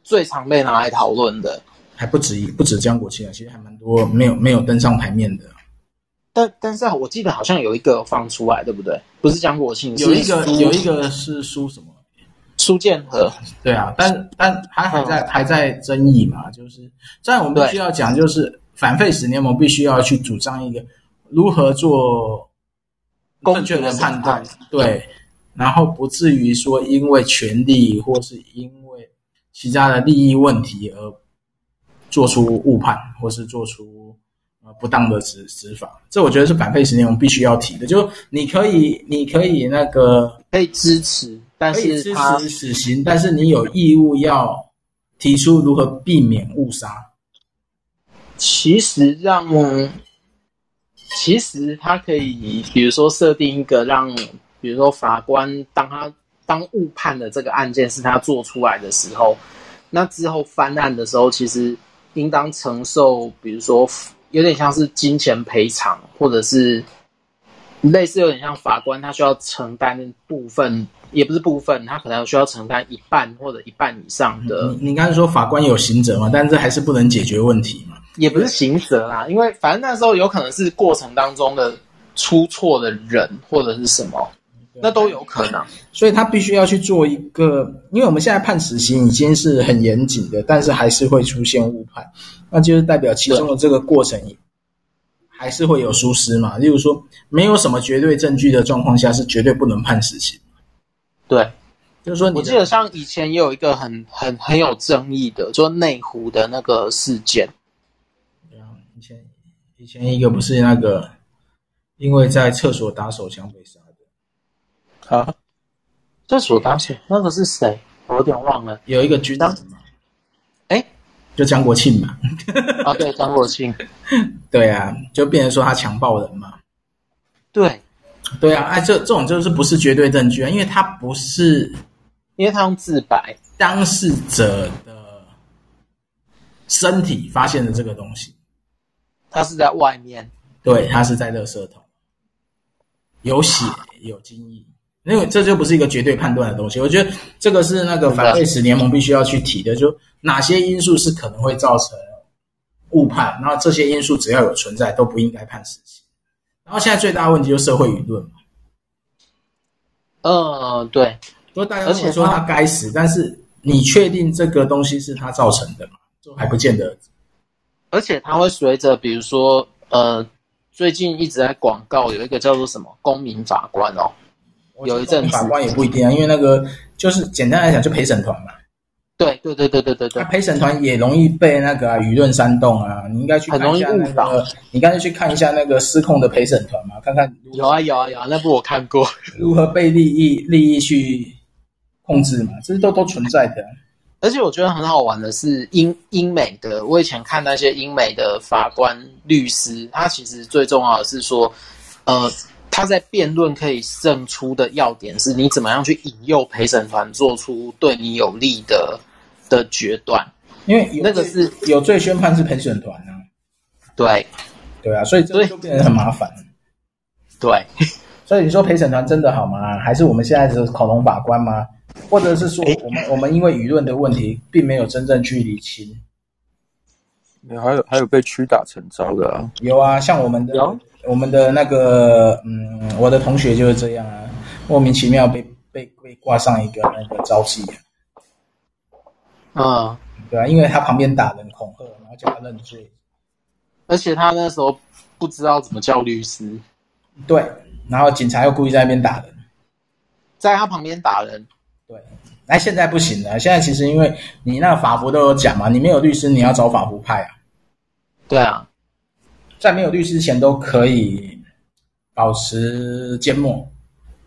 最常被拿来讨论的，还不止一不止江国庆啊，其实还蛮多没有没有登上台面的。但但是我记得好像有一个放出来，对不对？不是江国庆，有一个有一个是苏什么？苏建和。对啊，但但还还在、嗯、还在争议嘛，就是在我们必须要讲，就是反废死联盟必须要去主张一个如何做正确的判断，对。然后不至于说因为权力或是因为其他的利益问题而做出误判，或是做出呃不当的执执法，这我觉得是反废死联盟必须要提的。就你可以，你可以那个可以支持，但是支持死刑，但是你有义务要提出如何避免误杀。其实让，其实他可以，比如说设定一个让。比如说，法官当他当误判的这个案件是他做出来的时候，那之后翻案的时候，其实应当承受，比如说有点像是金钱赔偿，或者是类似有点像法官他需要承担部分，也不是部分，他可能需要承担一半或者一半以上的。你你刚才说法官有刑责嘛？但是这还是不能解决问题嘛？也不是刑责啦，因为反正那时候有可能是过程当中的出错的人或者是什么。那都有可能，所以他必须要去做一个，因为我们现在判死刑已经是很严谨的，但是还是会出现误判，那就是代表其中的这个过程还是会有疏失嘛。例如说，没有什么绝对证据的状况下，是绝对不能判死刑。对，就是说，我记得像以前也有一个很很很有争议的，就内湖的那个事件。对啊，以前以前一个不是那个，因为在厕所打手枪被杀的。啊，厕所打手那个是谁？我有点忘了。有一个军人嘛？哎，就江国庆嘛？啊，对，张国庆。对啊，就变成说他强暴人嘛？对，对啊，哎，这这种就是不是绝对证据啊，因为他不是，因为他用自白当事者的身体发现的这个东西，他是在外面，对，他是在垃圾桶，有血有精液。因为这就不是一个绝对判断的东西，我觉得这个是那个反对死联盟必须要去提的，就哪些因素是可能会造成误判，然后这些因素只要有存在都不应该判死刑。然后现在最大的问题就是社会舆论嘛。呃，对，说大家都说他该死，但是你确定这个东西是他造成的吗？就还不见得。而且他会随着，比如说，呃，最近一直在广告有一个叫做什么公民法官哦。有一阵法官也不一定啊，因为那个就是简单来讲，就陪审团嘛。对对对对对对对，陪审团也容易被那个、啊、舆论煽动啊！你应该去看一下那个，你干脆去看一下那个失控的陪审团嘛，看看有啊有啊有啊，那部我看过，如何被利益利益去控制嘛，这些都都存在的。而且我觉得很好玩的是英英美的，我以前看那些英美的法官律师，他其实最重要的是说，呃，他在辩论可以胜出的要点是你怎么样去引诱陪审团做出对你有利的。的决断，因为那个是有罪宣判是陪审团啊，对，对啊，所以这个就变得很麻烦，对，所以你说陪审团真的好吗？还是我们现在的恐龙法官吗？或者是说我们我们因为舆论的问题，并没有真正去理清？还有还有被屈打成招的啊，有啊，像我们的我们的那个嗯，我的同学就是这样啊，莫名其妙被被被挂上一个那个招妓。嗯，对啊，因为他旁边打人恐吓，然后叫他认罪，而且他那时候不知道怎么叫律师，对，然后警察又故意在那边打人，在他旁边打人，对，那现在不行了，现在其实因为你那个法服都有讲嘛，你没有律师，你要找法服派啊，对啊，在没有律师前都可以保持缄默，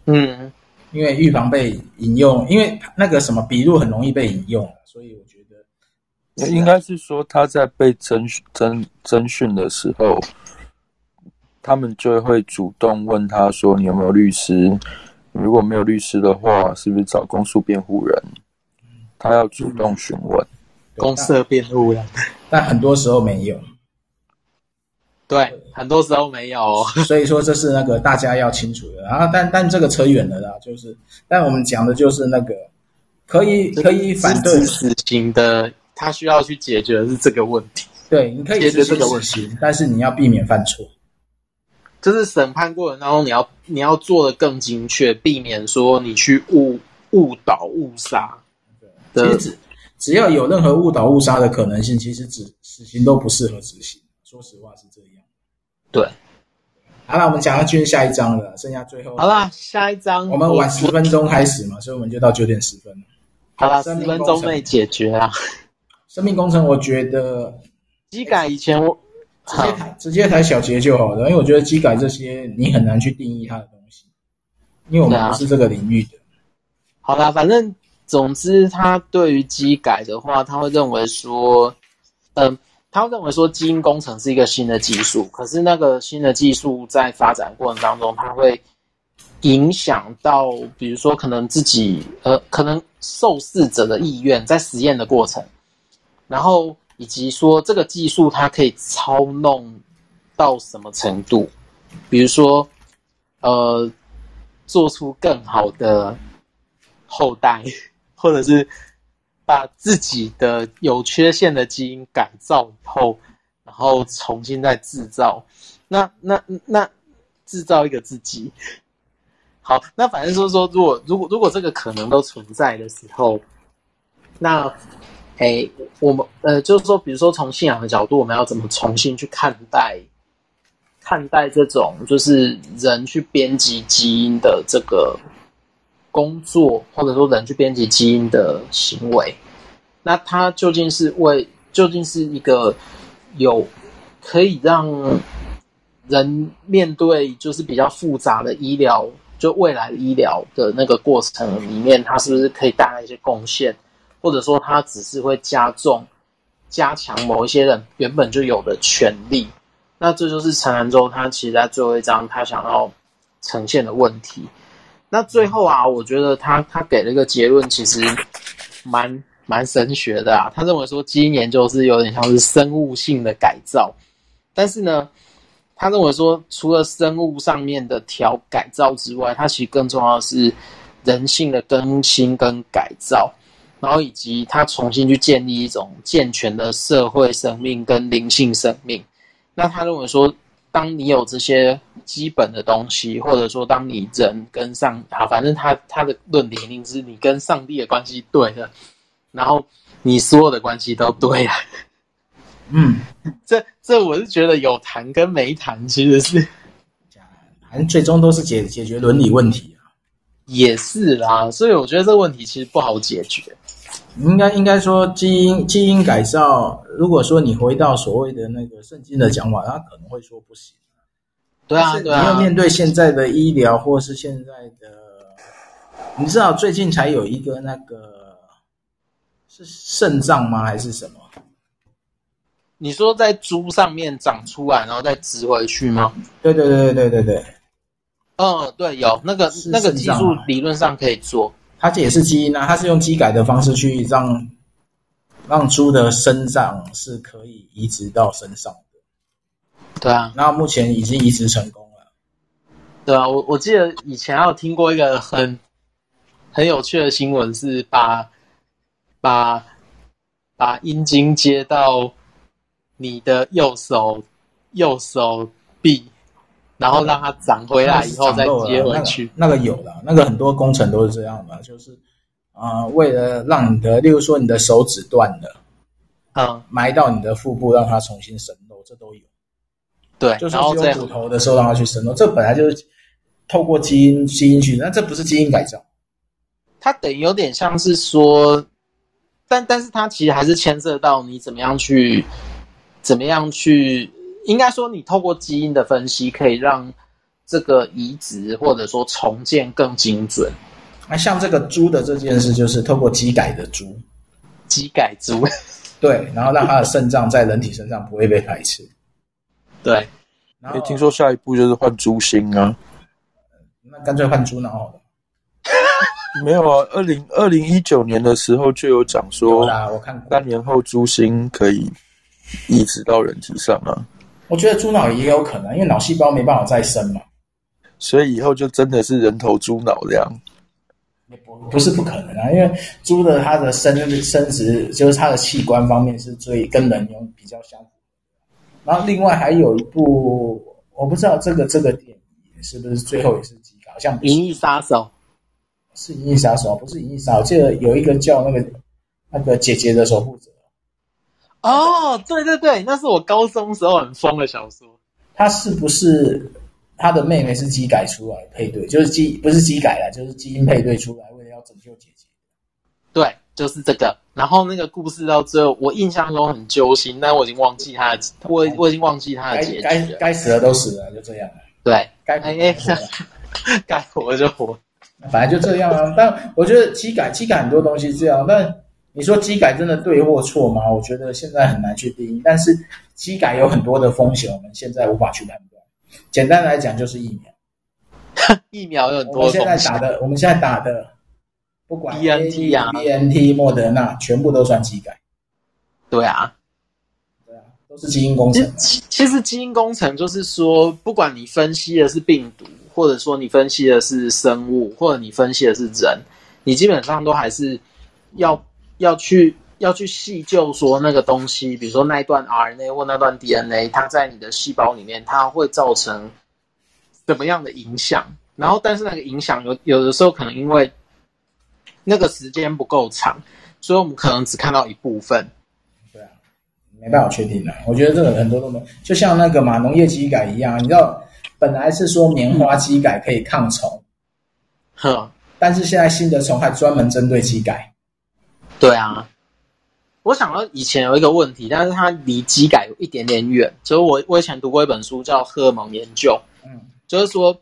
嗯，因为预防被引用，因为那个什么笔录很容易被引用。所以我觉得，应该是说他在被侦侦侦讯的时候，他们就会主动问他说：“你有没有律师？如果没有律师的话，是不是找公诉辩护人？”他要主动询问公设辩护人，但很多时候没有。对，很多时候没有。所以说这是那个大家要清楚的。然后，但但这个扯远了啦，就是，但我们讲的就是那个。可以可以反对死刑的，他需要去解决的是这个问题。对，你可以解决这个问题，但是你要避免犯错。就是审判过程当中，你要你要做的更精确，避免说你去误误导误杀。对，其实只只要有任何误导误杀的可能性，其实只死刑都不适合执行。说实话是这样。对。好了，我们讲到进入下一章了，剩下最后。好了，下一章我们晚十分钟开始嘛，所以我们就到九点十分了。好了，十分钟内解决啊！生命工程，我觉得机改以前我直接抬直接抬小节就好了，因为我觉得机改这些你很难去定义它的东西，因为我们不是这个领域的。好啦，反正总之，他对于机改的话，他会认为说，嗯，他会认为说基因工程是一个新的技术，可是那个新的技术在发展过程当中，它会。影响到，比如说可能自己呃，可能受试者的意愿在实验的过程，然后以及说这个技术它可以操弄到什么程度，比如说呃，做出更好的后代，或者是把自己的有缺陷的基因改造以后，然后重新再制造，那那那制造一个自己。好，那反正就是说，如果如果如果这个可能都存在的时候，那，诶，我们呃，就是说，比如说从信仰的角度，我们要怎么重新去看待看待这种就是人去编辑基因的这个工作，或者说人去编辑基因的行为，那它究竟是为究竟是一个有可以让人面对就是比较复杂的医疗。就未来医疗的那个过程里面，它是不是可以带来一些贡献，或者说它只是会加重、加强某一些人原本就有的权利？那这就是陈兰州他其实在最后一章他想要呈现的问题。那最后啊，我觉得他他给了一个结论，其实蛮蛮神学的啊。他认为说基因研究是有点像是生物性的改造，但是呢。他认为说，除了生物上面的调改造之外，它其实更重要的是人性的更新跟改造，然后以及他重新去建立一种健全的社会生命跟灵性生命。那他认为说，当你有这些基本的东西，或者说当你人跟上，好，反正他他的论点一定是你跟上帝的关系对的，然后你所有的关系都对了。嗯，这这我是觉得有谈跟没谈其实是，反正最终都是解解决伦理问题啊。也是啦，所以我觉得这个问题其实不好解决。应该应该说基因基因改造，如果说你回到所谓的那个圣经的讲法，他可能会说不行。对啊，对啊。你要面对现在的医疗，或是现在的，你知道最近才有一个那个是肾脏吗？还是什么？你说在猪上面长出来，然后再植回去吗？对对对对对对。嗯，对，有那个那个技术，理论上可以做。它这也是基因啊，它是用基改的方式去让让猪的生长是可以移植到身上的。对啊，那目前已经移植成功了。对啊，我我记得以前还有听过一个很很有趣的新闻，是把把把阴茎接到你的右手右手臂。然后让它长回来以后再接回去，那个、那个有的，那个很多工程都是这样的，就是啊、呃，为了让你的，例如说你的手指断了，嗯，埋到你的腹部让它重新生肉，这都有。对，就是用骨头的时候让它去生肉，这本来就是透过基因基因去，那这不是基因改造，它等于有点像是说，但但是它其实还是牵涉到你怎么样去，怎么样去。应该说，你透过基因的分析，可以让这个移植或者说重建更精准。那像这个猪的这件事，就是透过基改的猪，基改猪，对，然后让它的肾脏在人体身上不会被排斥。对，然后听说下一步就是换猪心啊，那干脆换猪脑好了。没有啊，二零二零一九年的时候就有讲说，有啦，我看三年后猪心可以移植到人体上啊。我觉得猪脑也有可能，因为脑细胞没办法再生嘛，所以以后就真的是人头猪脑这样。也不不是不可能啊，因为猪的它的生生殖就是它的器官方面是最跟人有比较相符。然后另外还有一部，我不知道这个这个电影是不是最后也是基改，好像。银翼杀手是银翼杀手，不是银翼杀手，我记得有一个叫那个那个姐姐的守护者。哦，对对对，那是我高中时候很疯的小说。他是不是他的妹妹是基改出来配对？就是基不是基改了，就是基因配对出来，为了要拯救姐姐。对，就是这个。然后那个故事到最后，我印象中很揪心，但我已经忘记他的，我我已经忘记他的结局。该该死的都死了，就这样了。对，该哎哎，该活就活，本来就这样啊。但我觉得基改基改很多东西这样，但。你说基改真的对或错吗？我觉得现在很难去定义。但是基改有很多的风险，我们现在无法去判断。简单来讲，就是疫苗。疫苗有很多。我们现在打的，我们现在打的，不管 BNT 啊、BNT、莫德纳，全部都算基改。对啊，对啊，都是基因工程。其其实基因工程就是说，不管你分析的是病毒，或者说你分析的是生物，或者你分析的是人，你基本上都还是要。要去要去细究说那个东西，比如说那一段 RNA 或那段 DNA，它在你的细胞里面，它会造成怎么样的影响？然后，但是那个影响有有的时候可能因为那个时间不够长，所以我们可能只看到一部分。对啊，没办法确定的。我觉得这个很多都没，就像那个嘛农业机改一样，你知道本来是说棉花基改可以抗虫，哼、嗯，但是现在新的虫还专门针对基改。对啊，我想到以前有一个问题，但是它离机改有一点点远。就是我我以前读过一本书叫《荷尔蒙研究》，嗯，就是说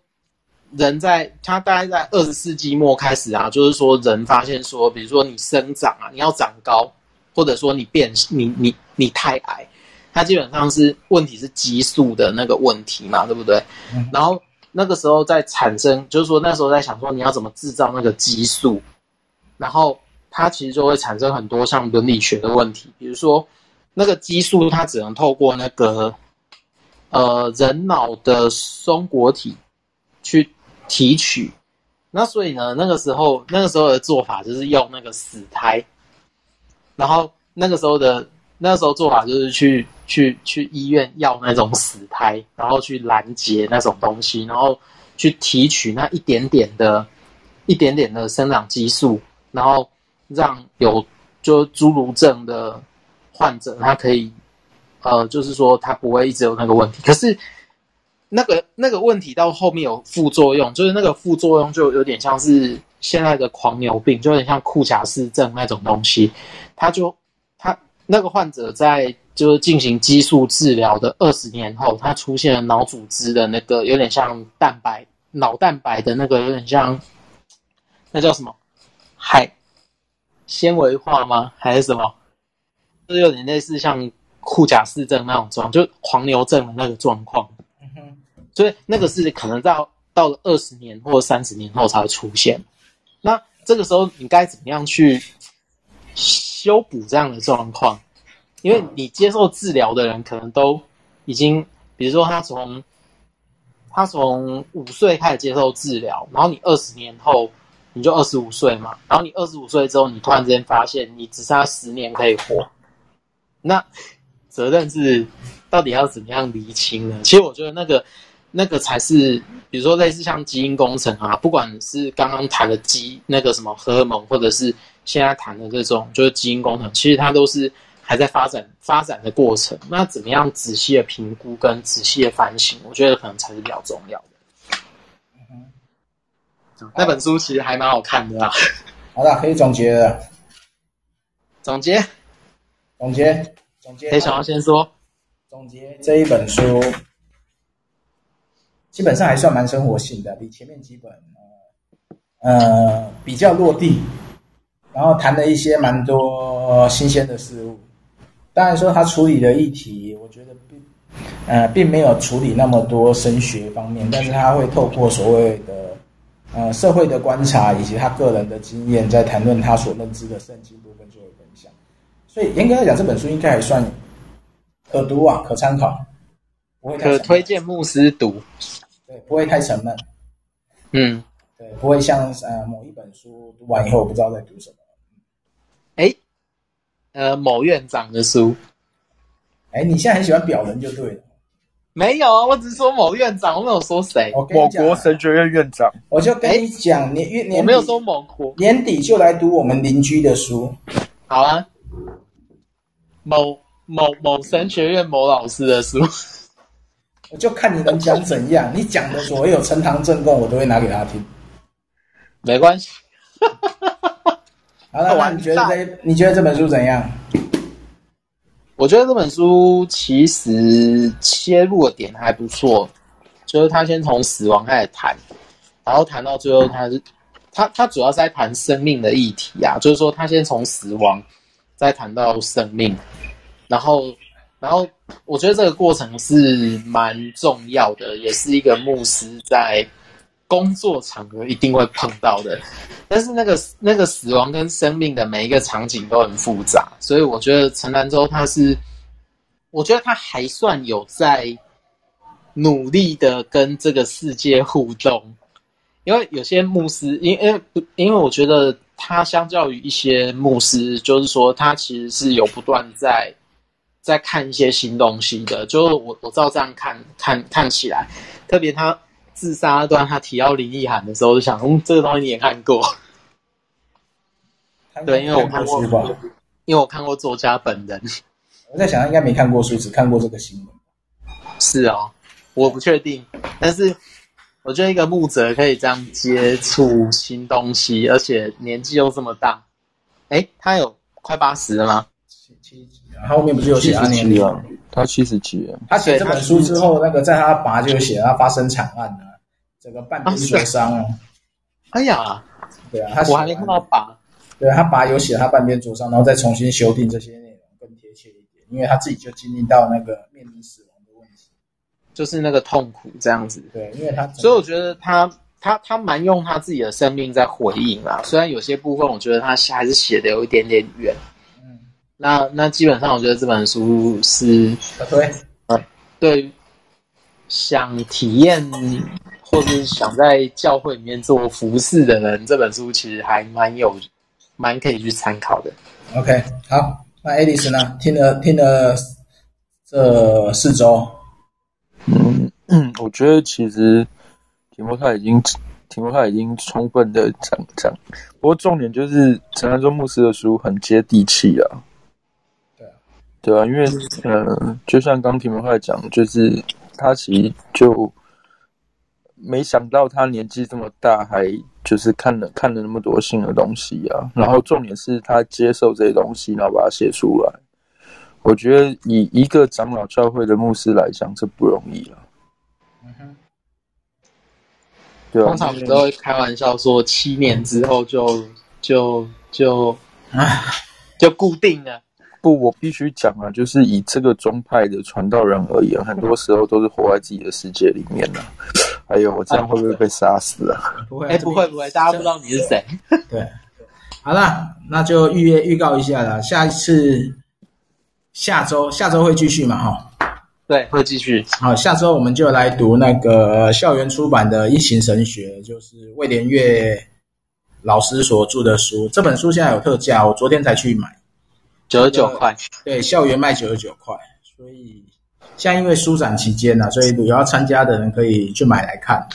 人在他大概在二十世纪末开始啊，就是说人发现说，比如说你生长啊，你要长高，或者说你变你你你太矮，它基本上是问题是激素的那个问题嘛，对不对？嗯，然后那个时候在产生，就是说那时候在想说你要怎么制造那个激素，然后。它其实就会产生很多像伦理学的问题，比如说那个激素它只能透过那个呃人脑的松果体去提取，那所以呢，那个时候那个时候的做法就是用那个死胎，然后那个时候的那个时候做法就是去去去医院要那种死胎，然后去拦截那种东西，然后去提取那一点点的、一点点的生长激素，然后。让有就侏儒症的患者，他可以，呃，就是说他不会一直有那个问题。可是那个那个问题到后面有副作用，就是那个副作用就有点像是现在的狂牛病，就有点像库贾氏症那种东西。他就他那个患者在就是进行激素治疗的二十年后，他出现了脑组织的那个有点像蛋白脑蛋白的那个有点像那叫什么海纤维化吗？还是什么？就有点类似像护甲氏症那种状，就黄牛症的那个状况。所以那个是可能到到了二十年或三十年后才会出现。那这个时候你该怎么样去修补这样的状况？因为你接受治疗的人可能都已经，比如说他从他从五岁开始接受治疗，然后你二十年后你就二十五岁嘛，然后你二十五岁之后，你突然之间发现你只剩下十年可以活，那责任是到底要怎么样厘清呢？其实我觉得那个。那个才是，比如说类似像基因工程啊，不管是刚刚谈的基那个什么荷尔蒙，或者是现在谈的这种就是基因工程，其实它都是还在发展发展的过程。那怎么样仔细的评估跟仔细的反省，我觉得可能才是比较重要的。嗯，那本书其实还蛮好看的啦。好了，可以总结了。总结，总结，总结。可以想要先说，总结这一本书。基本上还算蛮生活性的，比前面几本呃呃比较落地，然后谈了一些蛮多新鲜的事物。当然说他处理的议题，我觉得并呃并没有处理那么多升学方面，但是他会透过所谓的呃社会的观察以及他个人的经验，在谈论他所认知的圣经部分做分享。所以严格来讲，这本书应该还算可读啊，可参考，不会可推荐牧师读。对，不会太沉闷。嗯，对，不会像呃某一本书读完以后不知道在读什么。哎，呃，某院长的书。哎，你现在很喜欢表人就对了。没有啊，我只是说某院长，我没有说谁。某国神学院院长。我就跟你讲，年月年，我没有说某国。年底就来读我们邻居的书。好啊。某某某神学院某老师的书。我就看你能讲怎样，你讲的所有呈堂证供，我都会拿给他听。没关系。好了，那你觉得这你觉得这本书怎样？我觉得这本书其实切入的点还不错，就是他先从死亡开始谈，然后谈到最后，他是他他主要是在谈生命的议题啊，就是说他先从死亡，再谈到生命，然后。然后我觉得这个过程是蛮重要的，也是一个牧师在工作场合一定会碰到的。但是那个那个死亡跟生命的每一个场景都很复杂，所以我觉得陈兰州他是，我觉得他还算有在努力的跟这个世界互动。因为有些牧师，因因因为我觉得他相较于一些牧师，就是说他其实是有不断在。在看一些新东西的，就我我照这样看看看起来，特别他自杀那段，他提到林奕涵的时候，就想，嗯，这个东西你也看过，对，因为我看过，因为我看过作家本人。我在想，他应该没看过书，只看过这个新闻。是哦，我不确定，但是我觉得一个牧者可以这样接触新东西，而且年纪又这么大，哎，他有快八十了吗？七七几啊他后面不是有写他年龄啊？他七十几了。他写这本书之后，那个在他爸就写他发生惨案了，整个半边灼伤哦。哎呀，对啊，他我还没看到拔。对啊，他拔有写他半边灼伤，然后再重新修订这些内容更贴切一点，因为他自己就经历到那个面临死亡的问题，就是那个痛苦这样子。对，因为他所以我觉得他他他蛮用他自己的生命在回应啊，虽然有些部分我觉得他还是写的有一点点远。那那基本上，我觉得这本书是对，呃，对，想体验或是想在教会里面做服侍的人，这本书其实还蛮有，蛮可以去参考的。OK，好，那 Alice 呢？听了听了这四周，嗯嗯，我觉得其实提摩太已经提摩太已经充分的讲讲，不过重点就是陈安忠牧师的书很接地气啊。对啊，对啊因为呃，就像刚提摩太讲，就是他其实就没想到他年纪这么大，还就是看了看了那么多新的东西啊。然后重点是他接受这些东西，然后把它写出来。我觉得以一个长老教会的牧师来讲，这不容易啊。嗯哼，对啊。通常我们都会开玩笑说，七年之后就就就 就固定了。不，我必须讲啊，就是以这个宗派的传道人而言，很多时候都是活在自己的世界里面呢、啊。哎呦，我这样会不会被杀死啊？不会，哎，不会不会，大家不知道你是谁。对，好了，那就预约预告一下了，下一次下周下周会继续嘛？哈，对，会继续。好，下周我们就来读那个校园出版的《一行神学》，就是魏连月老师所著的书。这本书现在有特价，我昨天才去买。九十九块，对，校园卖九十九块，所以现在因为书展期间呢、啊，所以有要参加的人可以去买来看。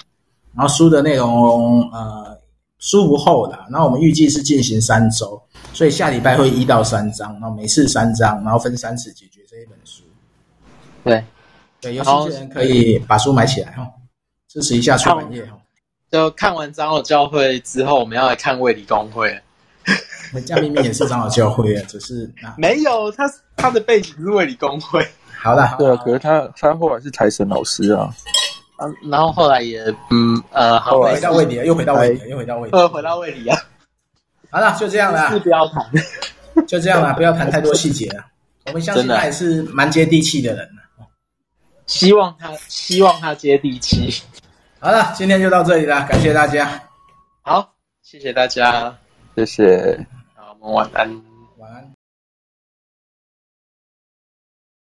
然后书的内容，呃，书不厚的，然后我们预计是进行三周，所以下礼拜会一到三章，然后每次三章，然后分三次解决这一本书。对，对，有兴趣的人可以把书买起来哈，支持一下出版业哈。就看完长老教会之后，我们要来看卫理公会。江明明也是长老教会啊，只是没有他，他的背景是卫理公会。好了，对啊，可是他他后来是财神老师啊，嗯，然后后来也嗯呃，好，回到卫理，又回到卫理，又回到卫理，呃，回到卫理啊。好了，就这样了，是不要谈，就这样了，不要谈太多细节了。我们相信他也是蛮接地气的人。希望他，希望他接地气。好了，今天就到这里了，感谢大家。好，谢谢大家。谢谢，好，我们晚安。